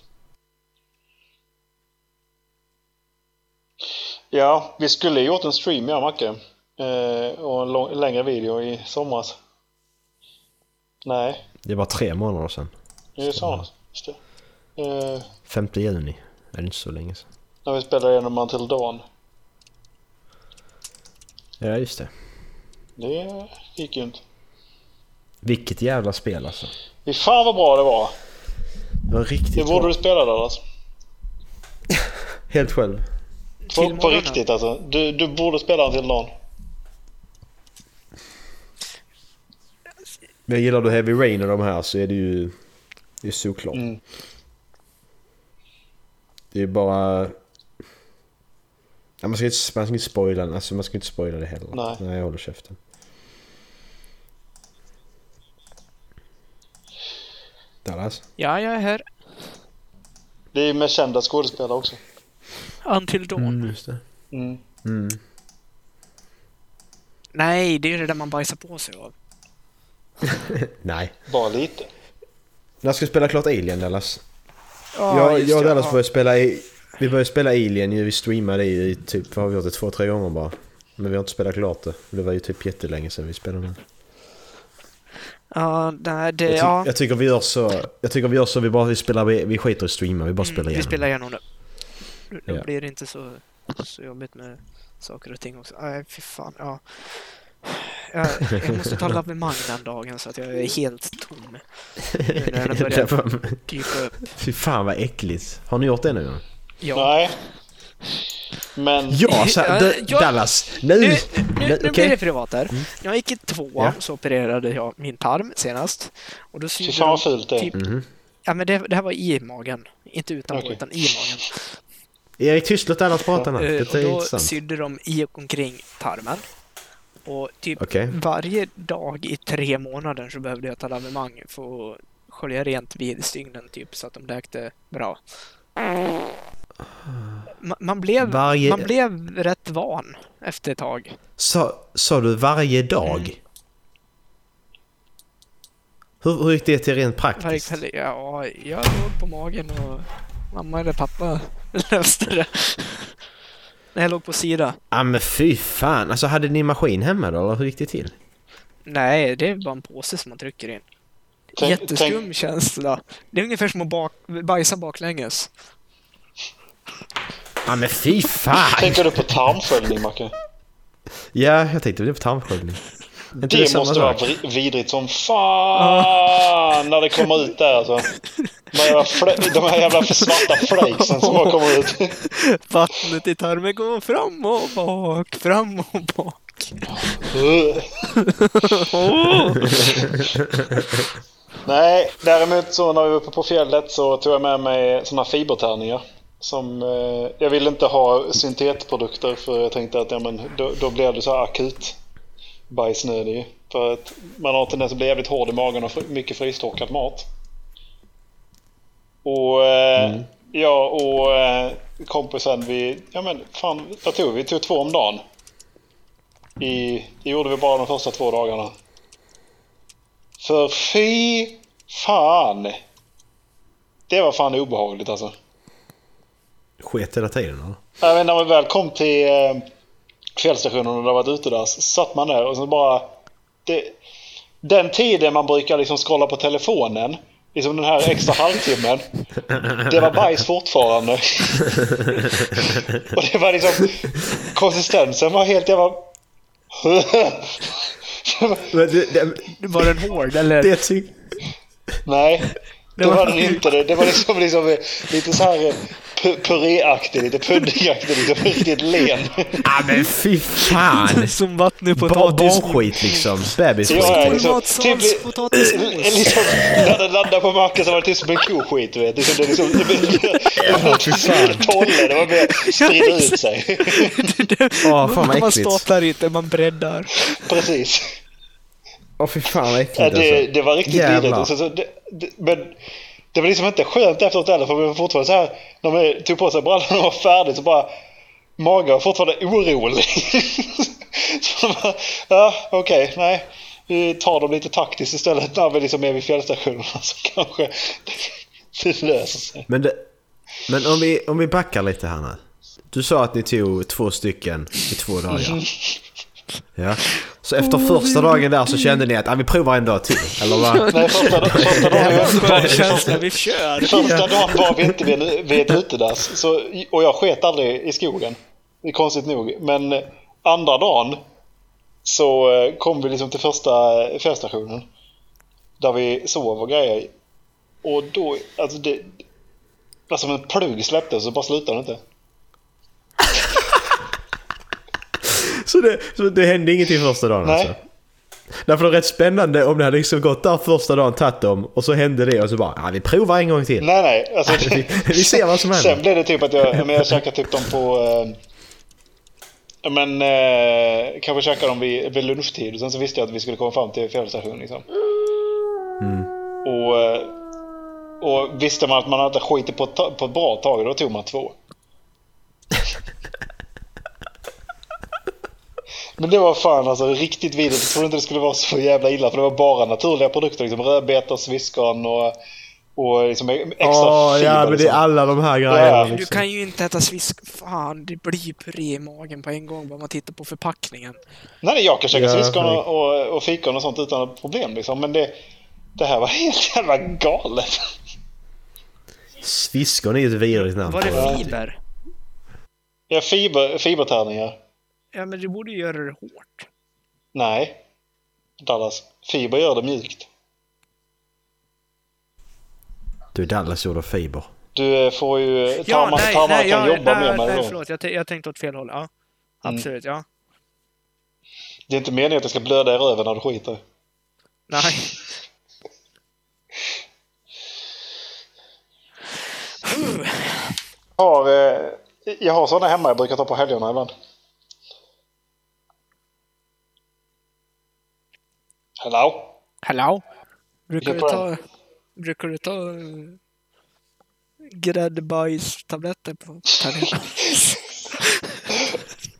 Ja, vi skulle gjort en stream ja, Macke. Eh, och en lång, längre video i somras. Nej, Det var tre månader sedan. det är somras. Just det. Eh, 5 juni. Det är inte så länge sedan. när vi spelade igenom Until Dawn. Ja, just det. Det gick ju inte. Vilket jävla spel alltså. Fy fan vad bra det var! Det var riktigt Det borde bra. du spela Dallas. Helt själv. På, Till på riktigt alltså. Du, du borde spela Until Dawn. Men gillar du Heavy Rain och de här så är det ju... Det är såklart. Mm. Det är bara... Ja, man, ska inte, man ska inte spoila alltså man ska inte spoila det heller. Nej. Nej, jag håller käften. Dallas? Ja, jag är här. Det är med kända skådespelare också. Until Dawn. just det. Mm. Mm. Nej, det är det där man bajsar på sig av. Nej. Bara lite. När ska vi spela klart Alien Dallas? Ja, jag, jag och. Dallas Ja. började spela i, Vi började spela Alien ju, vi streamade i, i typ, vad har vi gjort det? Två, tre gånger bara. Men vi har inte spelat klart det. Det var ju typ jättelänge sedan vi spelade det. Ja, nej, det... Jag, ty- ja. jag tycker vi gör så, jag tycker vi gör så, vi bara vi spelar, vi, vi skiter i streama, vi bara spelar Mm, vi igenom. spelar igenom det. Då, Ja. blir det inte så, så jobbigt med saker och ting också. Nej, fy fan. Ja. Jag, jag måste ta lavemang den dagen så att jag är helt tom. Nu när den Det börjar var- dyka upp. Fy fan vad äckligt. Har ni gjort det nu? Ja. Nej. Men... Ja, så, jag- Dallas. Nu! Nu, nu, nu okej. blir det privat här. Jag gick i tvåan Ja. så opererade jag min tarm senast. Och då Fy sydde fan de vad fult det typ, Mhm. Ja men det, det här var i magen. Inte utanpå Okej. utan i magen. Erik Dallas prata nu. Eh, Det och är då intressant. sydde de i och omkring tarmen. Och typ Okej. varje dag i tre månader så behövde jag ta lavemang för att skölja rent vid stygnen typ så att de läkte bra. Ma- Man blev, Varje- man blev rätt van efter ett tag. Sa, sa du varje dag? Mm. Hur, hur gick det till rent Varje praktiskt? kväll, ja, jag låg på magen och mamma eller pappa löste det. När jag låg på sida. Ja men fy fan, alltså hade ni maskin hemma då eller hur gick det till? Nej, det är bara en påse som man trycker in. Tänk- Jätteskum tänk- känsla. Det är ungefär som att bak, bajsa baklänges. Ja men fy fan! Tänker du på tarmsköljning, Macke? Ja, jag tänkte på tarmsköljning. Inte Det, samma måste vara vidrigt som fan när det kommer ut där alltså. De jävla, de här jävla svarta flakesen som bara kommer ut. Vattnet i tarmen går fram och bak, fram och bak. Nej, däremot så när vi var uppe på fjället så tog jag med mig såna fibertärningar. Som, eh, jag ville inte ha syntetprodukter för jag tänkte att ja, men, då, då blir det så här akut bajsnödig. För att man har tendens att bli jävligt hård i magen och mycket frystorkad mat. Och eh, jag och eh, kompisen vi, ja men fan vad tog vi? Vi tog två om dagen. I, det gjorde vi bara de första två dagarna. För fy fan! Det var fan obehagligt alltså. Sket hela tiden eller? Jag vet, när man väl kom till fjällstationen och det varit utedass så satt man där och så bara... Det, den tiden man brukar liksom scrolla på telefonen, liksom den här extra halvtimmen, det var bajs fortfarande. och det var liksom... Konsistensen var helt jävla... Men det, det, Var den hård eller? det Nej, det, var- den inte. Det, det var liksom, liksom lite så här pu- puréaktigt, lite puddingaktigt, liksom riktigt len. Ja men fy fan! Som Ba- potatis. Barnskit liksom. Bebisskit. Ja, liksom, typ, liksom, när den landade på marken så var det typ som en koskit, vet. Liksom, det, liksom, det, det, det var mer sprida ut sig. Åh fan vad man äckligt. staplar inte, man breddar. Precis. Åh fy fan vad äckligt Ja, det, alltså. det var riktigt vidrigt. Men det var liksom inte skönt efteråt heller för vi var fortfarande så här när vi tog på sig brallorna och var färdigt så bara magen var fortfarande orolig. så bara, ja okej, nej. Vi tar dem lite taktiskt istället när vi liksom är vid fjällstationerna så kanske det löser sig. Men, det, men om, vi, om vi backar lite här nu. Du sa att ni tog två stycken i två dagar. Ja. Så efter första dagen där så kände ni att ah, vi provar en dag till, eller vad? Nej, första, första dagen var Känsla, vi kör. Första dagen var vi inte vid, vid ett utedass. Så, och jag sket aldrig i skogen. Det är konstigt nog. Men eh, andra dagen så eh, kom vi liksom till första eh, fjällstationen. Där vi sov och grejer. Och då, alltså det... som en plugg släppte och så bara slutade det inte. Så det, så det hände ingenting första dagen Nej. alltså? Därför är det rätt spännande om det hade liksom gått där första dagen, tagit dem och så hände det och så bara ja, vi provar en gång till. Nej, nej. Alltså, vi, vi ser vad som händer. Sen blev det typ att jag, men jag käkade typ dem på... Eh, men eh, kanske käkade dem vid, vid lunchtid. Sen så visste jag att vi skulle komma fram till fjällstationen liksom. Mm. Och, eh, och visste man att man hade skitit på på ett bra tag, då tog man två. Men det var fan alltså riktigt vidrigt. Jag trodde inte det skulle vara så jävla illa för det var bara naturliga produkter. Liksom rödbetor, sviskon och, och liksom extra Åh, fiber. ja men det är liksom. alla de här Ja, grejerna Du liksom. kan ju inte äta svisk. Fan, det blir puré i magen på en gång bara man tittar på förpackningen. Nej, nej, jag kan käka Ja, sviskon och, och, och fikon och sånt utan problem liksom. Men det, det här var helt jävla galet. Sviskon är ju ett vidrigt namn. Var det fiber? Ja, fiber, fibertärningar. Ja, men du borde göra det hårt. Nej. Dallas. Fiber gör det mjukt. Du, Dallas gjorde fiber. Du eh, får ju... Ja, Tarmar, nej, tarmarna nej, kan ja, jobba nej, mer med det nej, då. förlåt. Jag, jag tänkte åt fel håll. Ja, Mm. absolut, ja. Det är inte meningen att det ska blöda i röven när du skiter. Nej. Jag har, eh, jag har sådana hemma jag brukar ta på helgerna ibland. Hello? Hallå? Brukar du ta... Brukar du ta... eh, Gräddbajstabletter på tärningarna?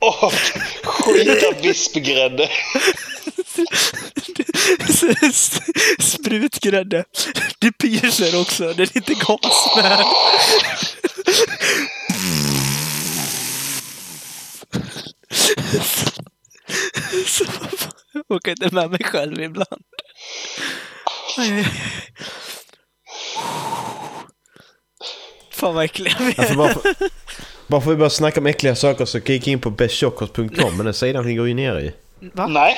Åh, skita vispgrädde. Sprutgrädde. Det pyser också. Den är inte gasvärd. Så, orkar inte med mig själv ibland. Fan vad äckliga vi Alltså är. bara, för, bara för att vi börjar snacka om äckliga saker så kika in på bestchockers.com men den sidan ligger ju nere i. Va? Nej.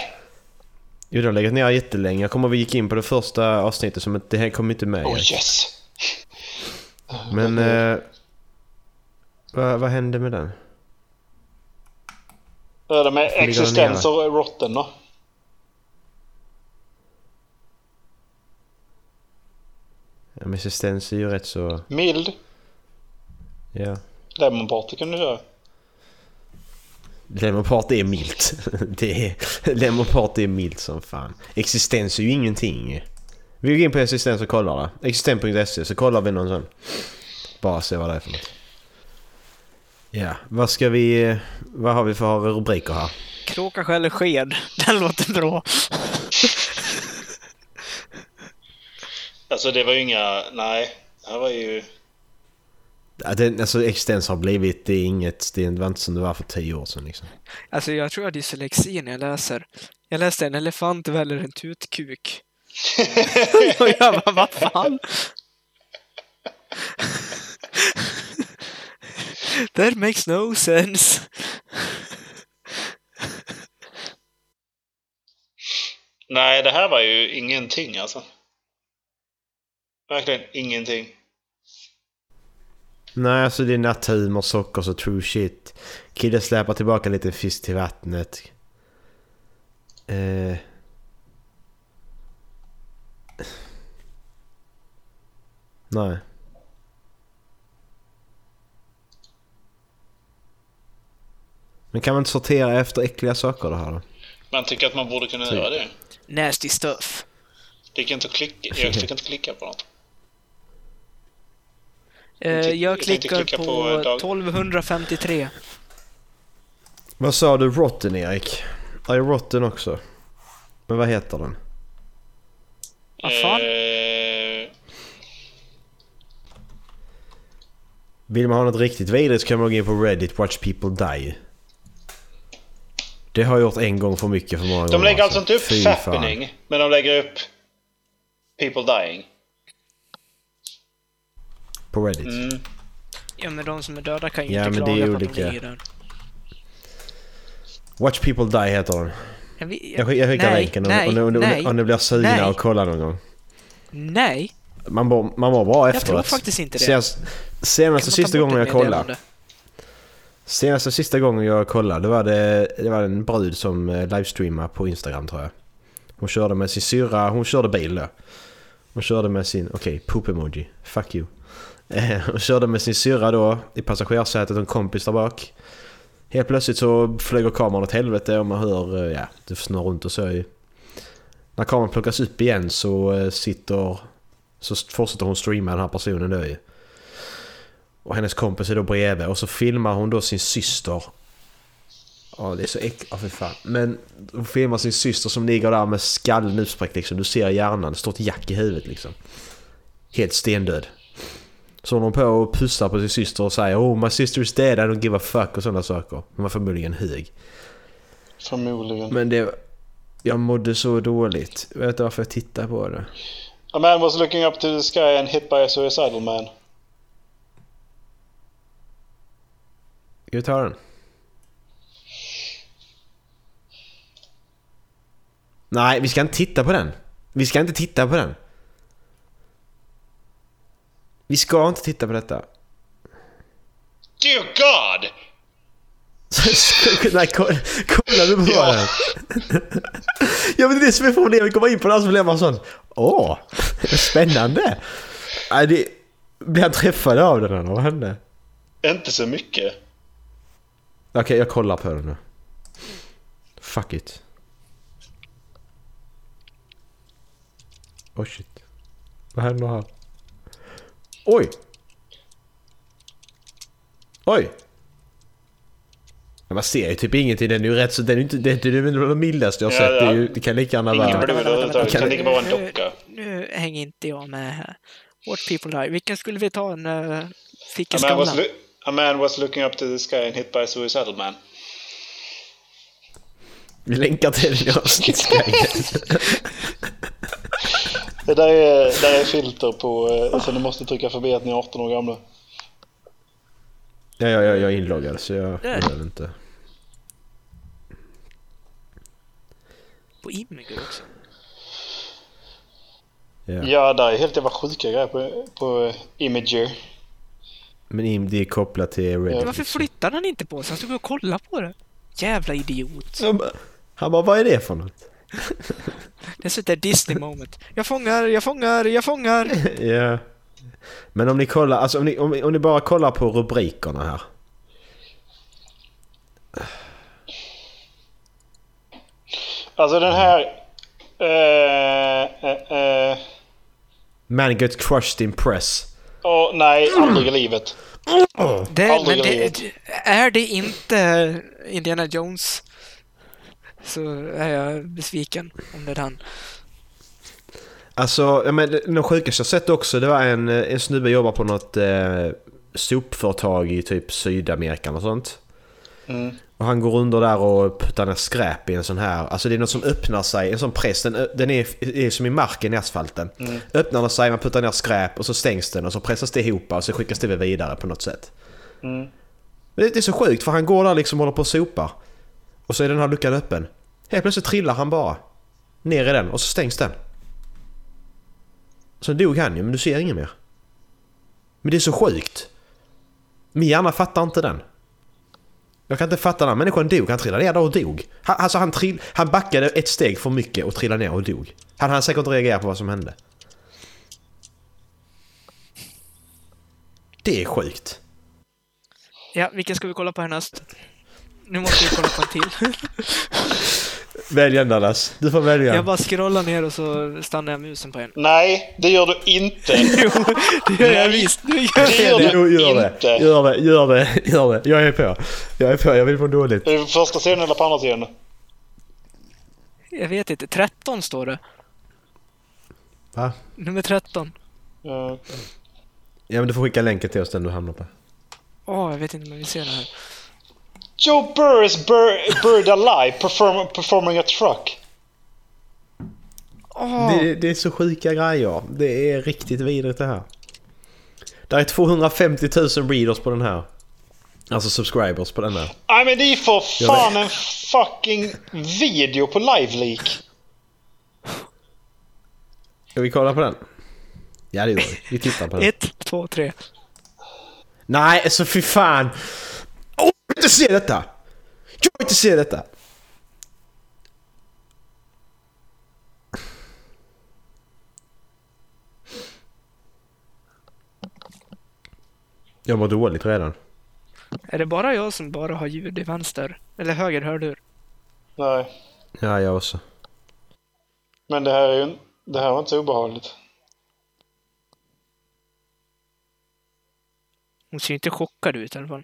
Jo, de har legat ner jättelänge. Jag kommer vi gick in på det första avsnittet som inte, det här kom inte med. Oh yes. Men... Eh, vad, vad hände med den? Hur är det med Varför ligger den existens nere? och rotten då? Ja, men existens är ju rätt så... Mild. Ja. Lemon party kan du köra. Lemon Party är milt. Det är, Lemon Party är milt som fan. Existens är ju ingenting. Vi går in på existens och kollar det. Existens.se så kollar vi någon sån. Bara se vad det är för något. Ja, vad ska vi... Vad har vi för rubriker här? Kråka skäller sked. Den låter bra. Alltså det var ju inga... Nej. Det här var ju... Alltså existens har blivit... Det är inget... Det var inte som det var för tio år sedan liksom. Alltså jag tror jag har dyslexi när jag läser. Jag läste en elefant väljer en tutkuk. Och jag bara, vad fan? That makes no sense. Nej, det här var ju ingenting alltså. Verkligen ingenting. Nej, alltså det är natthumor, socker och true shit. Kille släpar tillbaka lite fisk till vattnet. Eh... Nej. Men kan man inte sortera efter äckliga saker det här då? Man tycker att man borde kunna Typ. göra det. Nasty stuff. Det gick inte att klicka. Jag fick inte klicka på något. Eh, Jag klickar klicka på, på, eh, dag- 1253. Vad sa du? Rotten Erik? Ja, Rotten också. Men vad heter den? Vad fan? Eh, Vill man ha något riktigt vidrigt så kan man gå in på Reddit, Watch People Die. Det har jag gjort en gång för mycket för många gånger. de lägger alltså inte upp Fy fan. fappening, men de lägger upp people dying. På Reddit. Mm. Ja men de som är döda kan ju Ja, inte men det är klaga på att de ligger där. Watch People Die heter den. Jag, Jag, skick- jag skickar nej, länken om, nej, om, om, nej, om ni blir sugna nej. och kolla någon gång. Nej, Man mår, man mår bra jag efteråt. tror faktiskt inte det. Senast, man ta sista gången jag kollade. Senaste sista gången jag kollade det var det, det var en brud som eh, livestreamade på Instagram tror jag. Hon körde med sin syrra, hon körde bil då. Hon körde med sin, okej, poop emoji, fuck you. Eh, Hon körde med sin syrra då i passagerarsätet och en kompis där bak. Helt plötsligt så flyger kameran åt helvete och man hör, eh, ja, det snurrar runt och så. ju. När kameran plockas upp igen så eh, sitter, så fortsätter hon streama den här personen då ju. Och hennes kompis är då bredvid och så filmar hon då sin syster. Ja det är så äckligt, ja för fan. Men hon filmar sin syster som ligger där med skallen utspräckt liksom. Du ser hjärnan, det står ett jack i huvudet liksom. Helt stendöd. Så hon på och pussar på sin syster och säger Oh my sister is dead, I don't give a fuck och sådana saker. Hon var förmodligen hög. Förmodligen. Men det... Jag mådde så dåligt. Jag vet inte varför jag tittar på det. A man was looking up to the sky and hit by a suicidal man. Ska vi ta den? Nej, vi ska inte titta på den. Vi ska inte titta på den. Vi ska inte titta på detta. Dear God! Nej, kolla, kolla du på Ja. ja men det är det som är problemet. Kommer in på den så blir man sån. Åh, spännande. Nej, det... Blir han träffad av den eller vad hände? Inte så mycket. Okej, jag kollar på den nu. Fuck it. Oh shit. Vad händer här? Oj! Oj! Men Man ser ju typ ingenting. Den är ju rätt så... Den är ju inte... Det är ju det mildaste jag har Ja, sett. Det, är ja. ju, det kan lika gärna Ingen vara... blod överhuvudtaget. Det kan lika bara vara en Nu- docka. Nu hänger inte jag med här. Watch people die. Vilken skulle vi ta en uh, fick i A man, was skallen? lo- a man was looking up to the sky and hit by a suicidal man. Vi länkar till den i avsnittsguiden. Det där är, där är filter på, eh, så ni måste trycka förbi att ni är 18 år gamla. Ja, ja, ja, jag är inloggad så jag behöver inte. På Imgur också. Ja. Ja, där är helt jävla sjuka grejer på, på Imager. Men im- det är kopplat till Reddit. Varför flyttade han inte på sig? Han stod och kollade på det. Jävla idiot. Han bara- Han bara, vad är det för något? Det är sånt där Disney moment. Jag fångar, jag fångar, jag fångar. Ja. Men om ni kollar, alltså om ni, om, om ni bara kollar på rubrikerna här. Alltså den här... Eh, eh, eh, Man gets crushed in press. åh, nej, aldrig i livet. Det, Aldrig men i det, livet. är det inte Indiana Jones så är jag besviken om det är han. Alltså, ja, men det- det sjukaste jag sett också det var en, eh, en snubbe jobbar på något eh, sopföretag i typ Sydamerika och sånt. Mm. Och han går under där och puttar ner skräp i en sån här, alltså det är något som öppnar sig, en sån press, den, den är, är som i marken i asfalten. Mm. Öppnar den sig, man puttar ner skräp och så stängs den och så pressas det ihop och så skickas det vidare på något sätt. Mm. Men det, det är så sjukt för han går där liksom och håller på och sopar. Och så är den här luckan öppen. Helt plötsligt trillar han bara. Ner i den och så stängs den. Sen dog han ju men du ser inget mer. Men det är så sjukt. Min hjärna fattar inte den. Jag kan inte fatta den. Människan dog. Han trillade ner där och dog. Han, alltså han, trill, han backade ett steg för mycket och trillade ner och dog. Han hann säkert inte reagera på vad som hände. Det är sjukt. Ja, vilken ska vi kolla på härnäst? Nu måste vi kolla på en till. Välj en Dallas. Du får välja. Jag bara scrollar ner och så stannar jag musen på en. Nej, det gör du inte. jo, det gör jag visst. Nu gör Det gör det. Jo, du gör det. inte. Gör det, gör det, gör det. Jag är på. Jag är på, jag vill få dåligt. Är det första sidan eller på andra sidan? Jag vet inte. 13 står det. Va? Nummer 13. Ja. Ja men du får skicka länken till oss den du hamnar på. Åh, jag vet inte om jag vill se det här. Joe Burr is bur- buried alive perform- performing a truck. Det, det är så sjuka grejer. Det är riktigt vidrigt det här. Det är 250 000 readers på den här. Alltså subscribers på den här. Nej men det är för fan en fucking video på LiveLeak. Ska vi kolla på den? Ja det gör vi. Vi tittar på den. ett, två, tre. Nej, alltså fy fan! Vill inte se detta! Jag vill inte se detta! Jag mår dåligt redan. Är det bara jag som bara har ljud i vänster? Eller höger hörlur? Nej, Ja, jag också. men det här är ju... Det här var inte så obehagligt. Hon ser inte chockad ut i alla fall.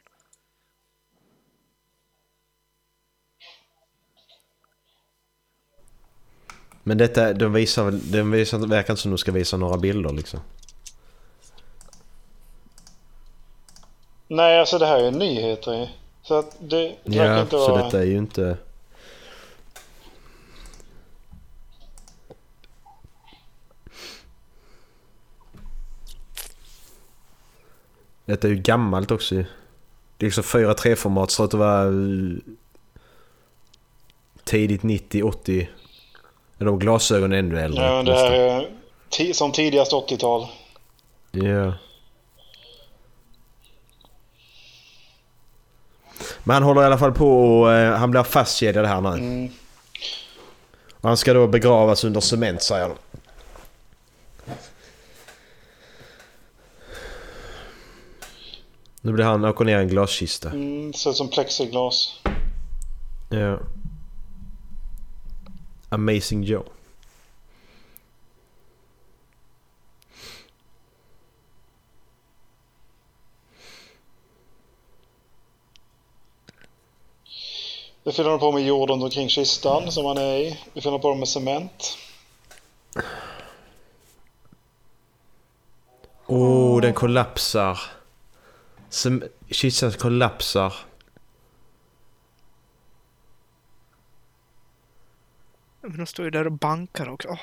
Men detta, de visar väl, de visar, det verkar inte som de ska visa några bilder liksom. Nej, alltså det här är nyheter ju. Så att det, Ja, inte så vara... detta är ju inte... Detta är ju gammalt också ju. Det är liksom 4.3-format, så att det var eh, tidigt 90, 80. De glasögonen är ännu äldre. Ja, det här är som tidigast 80-tal. Ja. Men han håller i alla fall på och eh, han blir fastkedjad här nu. Mm. Han ska då begravas under cement säger de. Nu blir han åker ner i en glaskista. Mm, ser ut som plexiglas. Ja. Amazing Joe. Det fyller på med jord runt omkring kistan som han är i. Vi fyller på med cement. Oh, den kollapsar. Sem- Kistan kollapsar. Men de står ju där och bankar också. Åh,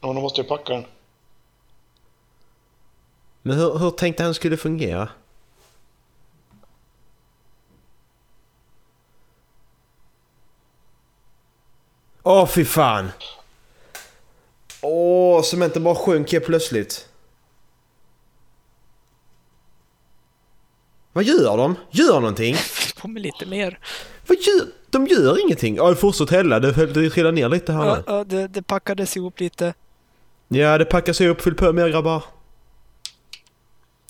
Ja, de måste ju packa den. Men hur, hur tänkte han skulle fungera? Åh fy fan! Åh, cementen bara sjönk helt plötsligt. Vad gör de? Gör någonting? på med lite mer. Vad gör? De gör ingenting. Ja, fortsätt hälla. Det, det trillar ner lite här Ja, nu. ja, det, det packades ihop lite. Ja, det packas ihop. Fyll på mer grabbar.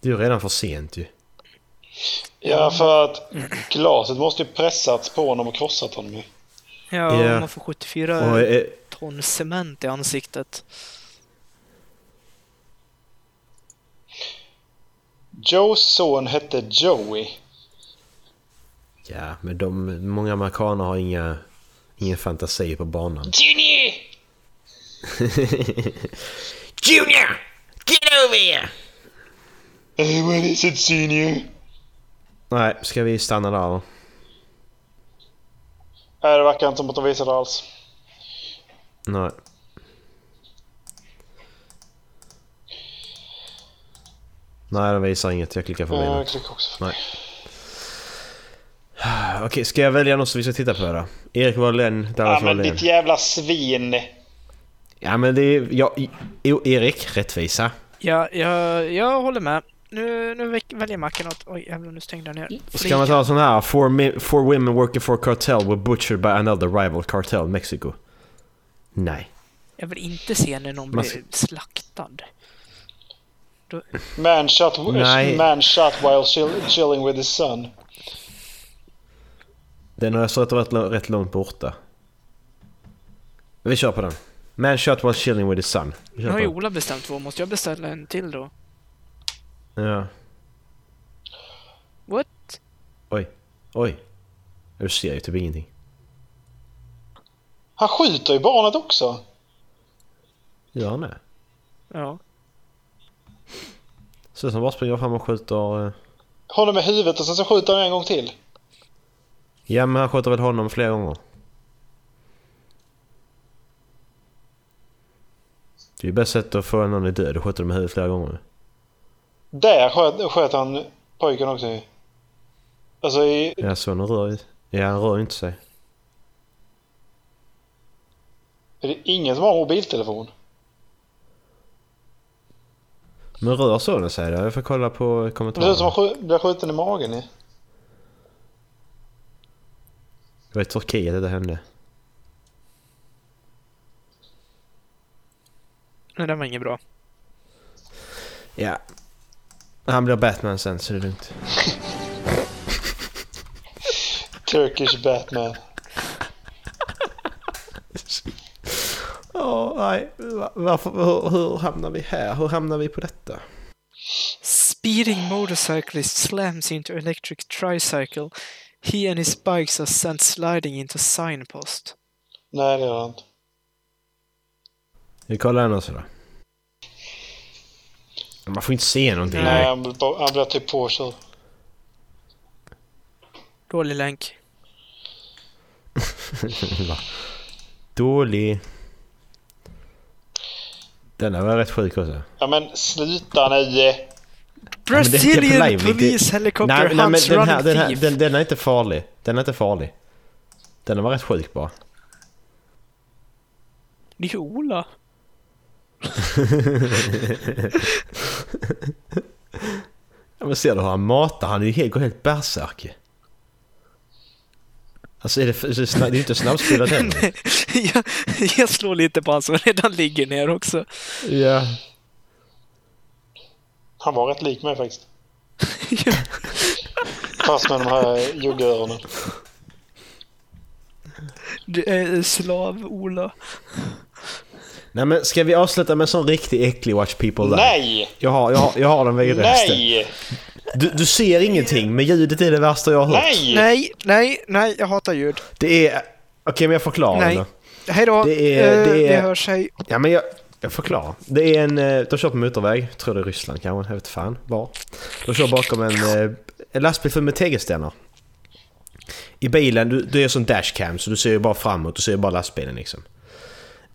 Det är ju redan för sent ju. Ja, för att glaset måste ju pressats på honom och krossat honom ju. Ja, Ja. man får 74 Och, eh, ton cement i ansiktet. Joes son hette Joey. Ja, men de, många amerikaner har inga, ingen fantasi på banan. Junior! Junior! Get over here! What is it senior? Nej, ska vi stanna där då? Nej, det verkar inte som att de visar det alls. Nej. Nej, de visar inget. Jag klickar förbi Ja, jag klickar också. Nej. Okej, ska jag välja något som vi ska titta på då? Erik Wallén, Ja, Dallas men Wallén. ditt jävla svin. Ja, men det är... Ja, Erik, rättvisa. Ja, jag, jag håller med. Nu, nu väljer Macke något. Oj, jävlar, nu stängde jag ner. Ska man ta sån här? Four, four women working for a cartel were butchered by another rival cartel, Mexico. Nej. Jag vill inte se när någon Man blir slaktad. Då, Man shot, man shot while chill, chilling with his son. Den har jag stått rätt, rätt långt borta. Vi kör på den. Man shot while chilling with his son. Nu har ju. Ola bestämt två. Måste jag beställa en till då? Ja. What? Oj. Oj. Du ser ju typ ingenting. Han skjuter ju barnet också. Gör han det? Ja. Ser ut som bara springer fram och skjuter... eh, Honom i huvudet och sen så skjuter han en gång till. Ja, men han skjuter väl honom flera gånger. Det är ju bäst sätt att få någon i död och skjuta dem i huvudet flera gånger. Där sköt, sköt han pojken också ju. Alltså i... Ja, så nu rör ju... Ja, han rör ju inte sig. Är det ingen som har mobiltelefon? Men rör sonen sig då? Jag får kolla på Det ser ut som kommentarerna. han blir skjuten i magen i. Det var i Turkiet det hände. Nej, den var inget bra. Ja. Han blir Batman sen så det är lugnt. Turkish Batman. Ja, nej. Va- Varför, hur, hur hamnar vi här? Hur hamnar vi på detta? Speeding motorcyclist slams into electric tricycle. He and his bikes are sent sliding into signpost. Nej, det gör han inte. Vi kollar den också då. Man får inte se någonting. Nej, han blir, bara- han blir typ påkörd. Dålig länk. Dålig. Den där var rätt sjuk också. Ja men sluta nu! Ja, Brazilian live, police helicopter nej, nej, hunts den, här, den, här, den, den är inte farlig. Den är inte farlig. Den var rätt sjuk bara. Det är ju Ola. Ja, men ser du hur han matar? Han är ju helt, går helt bärsärk. Alltså är det, är det är ju inte snabbspelat heller. jag, jag slår lite på han som redan ligger ner också. Ja. Han var rätt lik mig faktiskt. Fast med de här joggeöronen. Du är slav-Ola. Nej men ska vi avsluta med en sån riktig äcklig Watch People Die? Nej! Jag har, jag har, jag har den vidrigaste. Nej! Du, du ser ingenting men ljudet är det värsta jag har hört. Nej! Nej, nej, nej, jag hatar ljud. Det är... Okej men jag förklarar Nej. då. Hej då. Det är- Eh, det är- Vi hörs, hej. Ja men jag, jag förklarar. Det är en... Eh, de kör på motorväg. Tror det är Ryssland kanske. Jag vet fan var. De kör bakom en, eh, en lastbil full med tegelstenar. I bilen, du, du är som dashcam så du ser ju bara framåt. Du ser ju bara lastbilen liksom.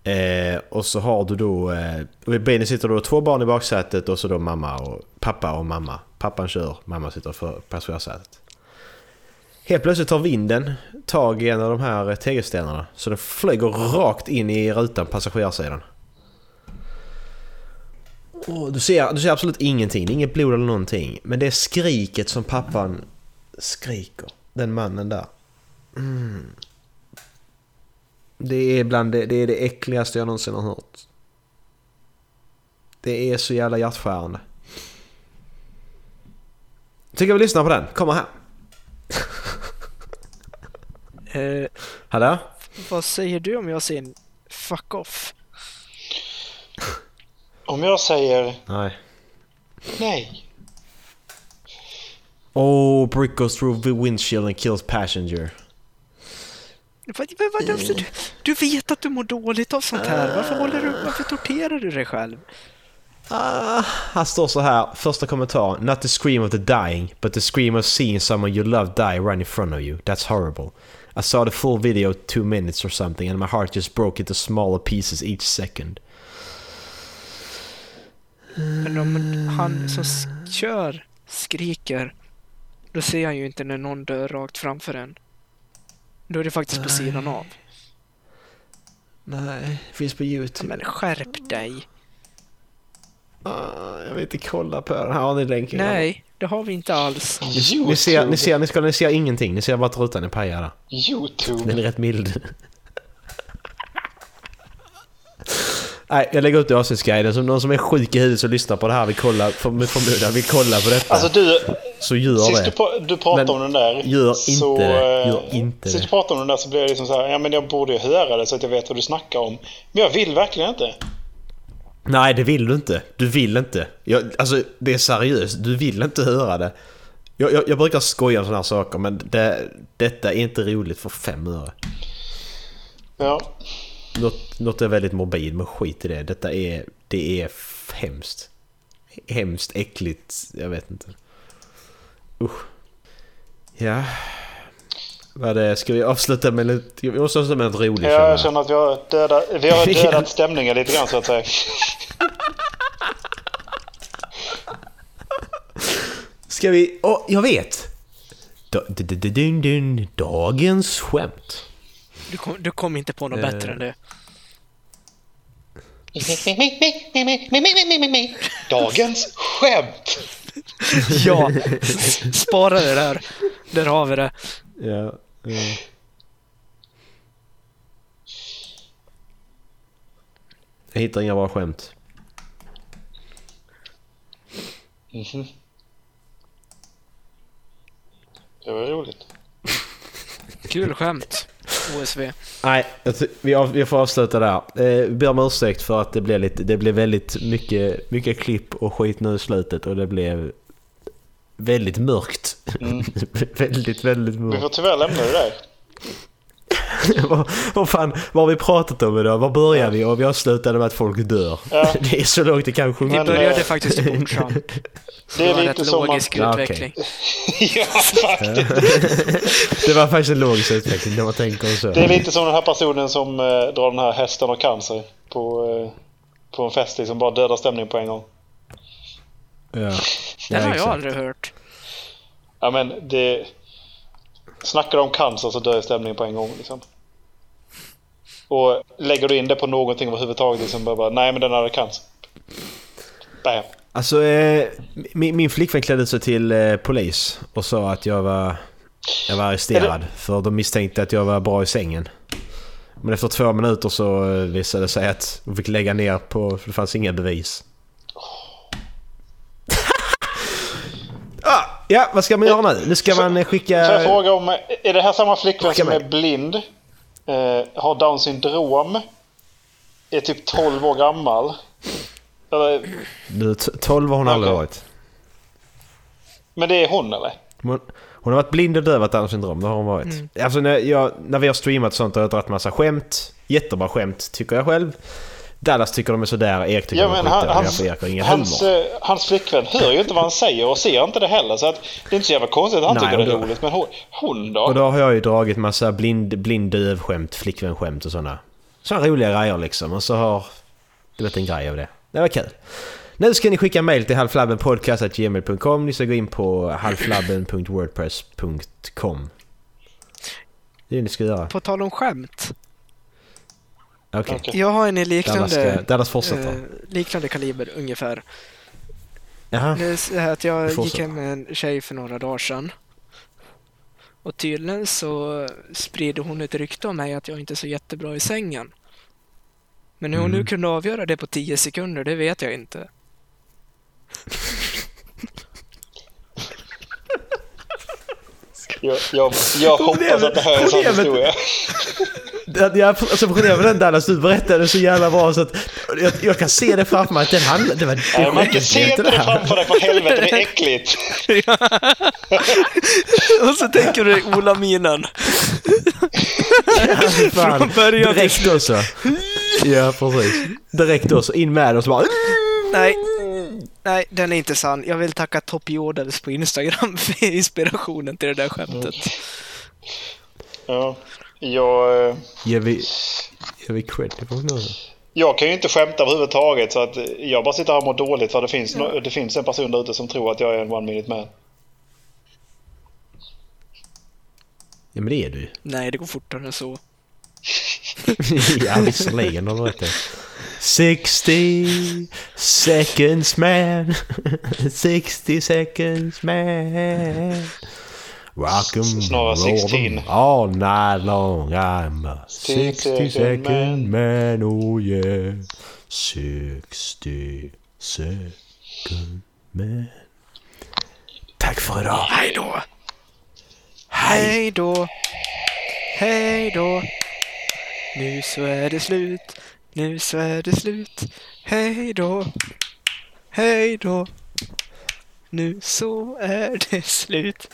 Eh, och så har du då... Eh, i bilen sitter då två barn i baksätet och så då mamma och pappa och mamma. Pappan kör, mamma sitter för passagerarsätet. Helt plötsligt tar vinden tag i en av de här tegelstenarna. Så den flyger rakt in i rutan på passagerarsidan. Och du, ser, du ser absolut ingenting, det är inget blod eller någonting. Men det är skriket som pappan skriker. Den mannen där. Mm. Det är bland det, det, är det äckligaste jag någonsin har hört. Det är så jävla hjärtskärande. Tycker vi lyssnar på den. Kommer här. Eh, Hallå? vad säger du om jag säger fuck off? Om jag säger Nej. nej. Oh, brick goes through the windshield and kills passenger. Vad, vad, vad, alltså, du, du vet att du mår dåligt av sånt här. Varför, håller du, varför torterar du dig själv? Ah, här står så här, första kommentar. Not the scream of the dying, but the scream of seeing someone you love die right in front of you. That's horrible. I saw the full video two minutes or something and my heart just broke into smaller pieces each second. Men om han som kör skriker, då ser han ju inte när någon dör rakt framför en. Då är det faktiskt på sidan av. Nej, finns på YouTube. Men skärp dig! Ah, jag vill inte kolla på den. Här har ni länken. Nej, det har vi inte alls. Ni, ni, ser, ni, ser, ni, ska, ni ser ingenting. Ni ser bara att rutan är pajad. Youtube. Den är rätt mild. Nej, jag lägger ut i avsnittsguiden. Som någon som är sjuk i huvudet som lyssnar på det här vill kolla, med förmodan vill kolla på detta. Alltså du, så gör sist det. du, du pratade Men om den där. gör så, inte det. eh, Gör inte Sist det. du pratade om den där så blev jag liksom så här, ja men jag borde ju höra det så att jag vet vad du snackar om. Men jag vill verkligen inte. Nej, det vill du inte. Du vill inte. Jag, alltså, det är seriöst. Du vill inte höra det. Jag, jag, jag brukar skoja om sådana här saker, men det, detta är inte roligt för fem öre. Ja. Något, något är väldigt morbid, men skit i det. Detta är, det är hemskt. Hemskt, äckligt, jag vet inte. Usch. Ja. Vad det, ska vi avsluta med lite, vi måste avsluta med något roligt Ja, jag känner att vi har dödat, vi har dödat stämningen lite grann så att säga. Ska vi... Åh, jag vet! Dagens skämt. Du kom, du kom inte på något Eh. bättre än det. Dagens skämt! Ja, spara det där. Där har vi det. Ja. ja. Jag hittar inga bra skämt. Mhm. Det var roligt. Kul skämt. OSV. Nej, vi, av, vi får avsluta där. Eh, vi ber om ursäkt för att det blev, lite, det blev väldigt mycket, mycket klipp och skit nu i slutet och det blev väldigt mörkt. Mm. väldigt, väldigt Vi mörkt. får tyvärr lämna det där. vad, vad fan, vad har vi pratat om idag? Var börjar vi? Och vi avslutade med att folk dör. Ja. Det är så långt det kan sjunga. Men, Började eh, faktiskt i Bordshamn. Det är var lite som logisk okej. utveckling. ja, faktiskt. det var faktiskt en logisk utveckling när man tänker så. Det är lite som den här personen som eh, drar den här hästen och cancer på, eh, på en fest liksom bara dödar stämningen på en gång. Ja. Den Ja, har jag aldrig hört. Ja men det... Snackar du om cancer så dör stämningen på en gång liksom. Och lägger du in det på någonting överhuvudtaget liksom bara, bara nej men den hade cancer. Bam. Alltså, eh, min, min flickvän klädde sig till eh, polis och sa att jag var, jag var arresterad. För de misstänkte att jag var bra i sängen. Men efter två minuter så eh, visade det sig att hon fick lägga ner på, för det fanns inga bevis. ah, ja, vad ska man göra nu? Nu ska man eh, skicka... Får jag fråga om, är det här samma flickvän som är blind? Eh, har down syndrom? Är typ 12 år gammal? Eller, Du, t- 12 har hon aldrig Okej. varit. men det är hon eller? Hon, hon har varit blind och döv av Downs syndrom, det har hon varit. Mm. Alltså när, jag, när vi har streamat sånt har jag dragit massa skämt. Jättebra skämt tycker jag själv. Dallas tycker de är sådär, Erik tycker Ja, de är men han, skitdåliga hans, Erik har ingen hans, humor. eh, hans flickvän hör ju inte vad han säger och ser inte det heller. Så att det är inte så jävla konstigt att han Nej, tycker det är roligt. Men hon, hon då? Och då har jag ju dragit massa blind, blind döv skämt, flickvän skämt och sådana. Sådana roliga grejer liksom. Och så har det blivit en grej av det. Det var kul. Nu ska ni skicka mail till halflabbenpodcast.gmail.com. Ni ska gå in på halflabben.wordpress.com. Det är det ni ska göra. På tal om skämt. Okej. Jag har en i liknande, Dallas ska- Dallas eh, liknande kaliber ungefär. Jaha. Det är så här att jag gick hem med en tjej för några dagar sedan. Och tydligen så sprider hon ett rykte om mig att jag inte är så jättebra i sängen. Men hur hon nu Mm. kunde avgöra det på 10 sekunder, det vet jag inte. Jag, jag, jag hoppas att det här är en sån historia. Det- Jag, alltså problemet med den Dallas, du berättade så jävla bra så att jag, jag kan se det framför mig att den handlade... Det var det Nej, man kan se inte det här? framför dig för helvete, det är äckligt. Och så tänker du Ola-minen. Fan, Från början. Direkt också. Ja, precis. Direkt också. In med det och så bara... Nej, nej, den är inte sann. Jag vill tacka Top Jordels på Instagram för inspirationen till det där skämtet. Ja, jag, eh, Ger vi... Ger vi cred på någon? jag kan ju inte skämta överhuvudtaget så att jag bara sitter här och mår dåligt för det finns, no, det finns en person där ute som tror att jag är en one minute man. Ja, men det är du. Nej, det går fortare än så. ja, visserligen har du rätt. 60 seconds man 60 seconds man Rock 'em, Snarare roll 'em 16. all night long I'm a 60 second second man, oh yeah 60 second man Tack för idag! Hej då! Hej då! Hej då! Nu så är det slut. Nu så är det slut. Hej då! Hej då! Nu så är det slut.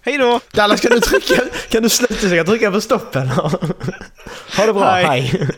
Hej då! Dallas kan du trycka, kan du sluta så jag kan trycka på stoppen? ha det bra, Hej. hej.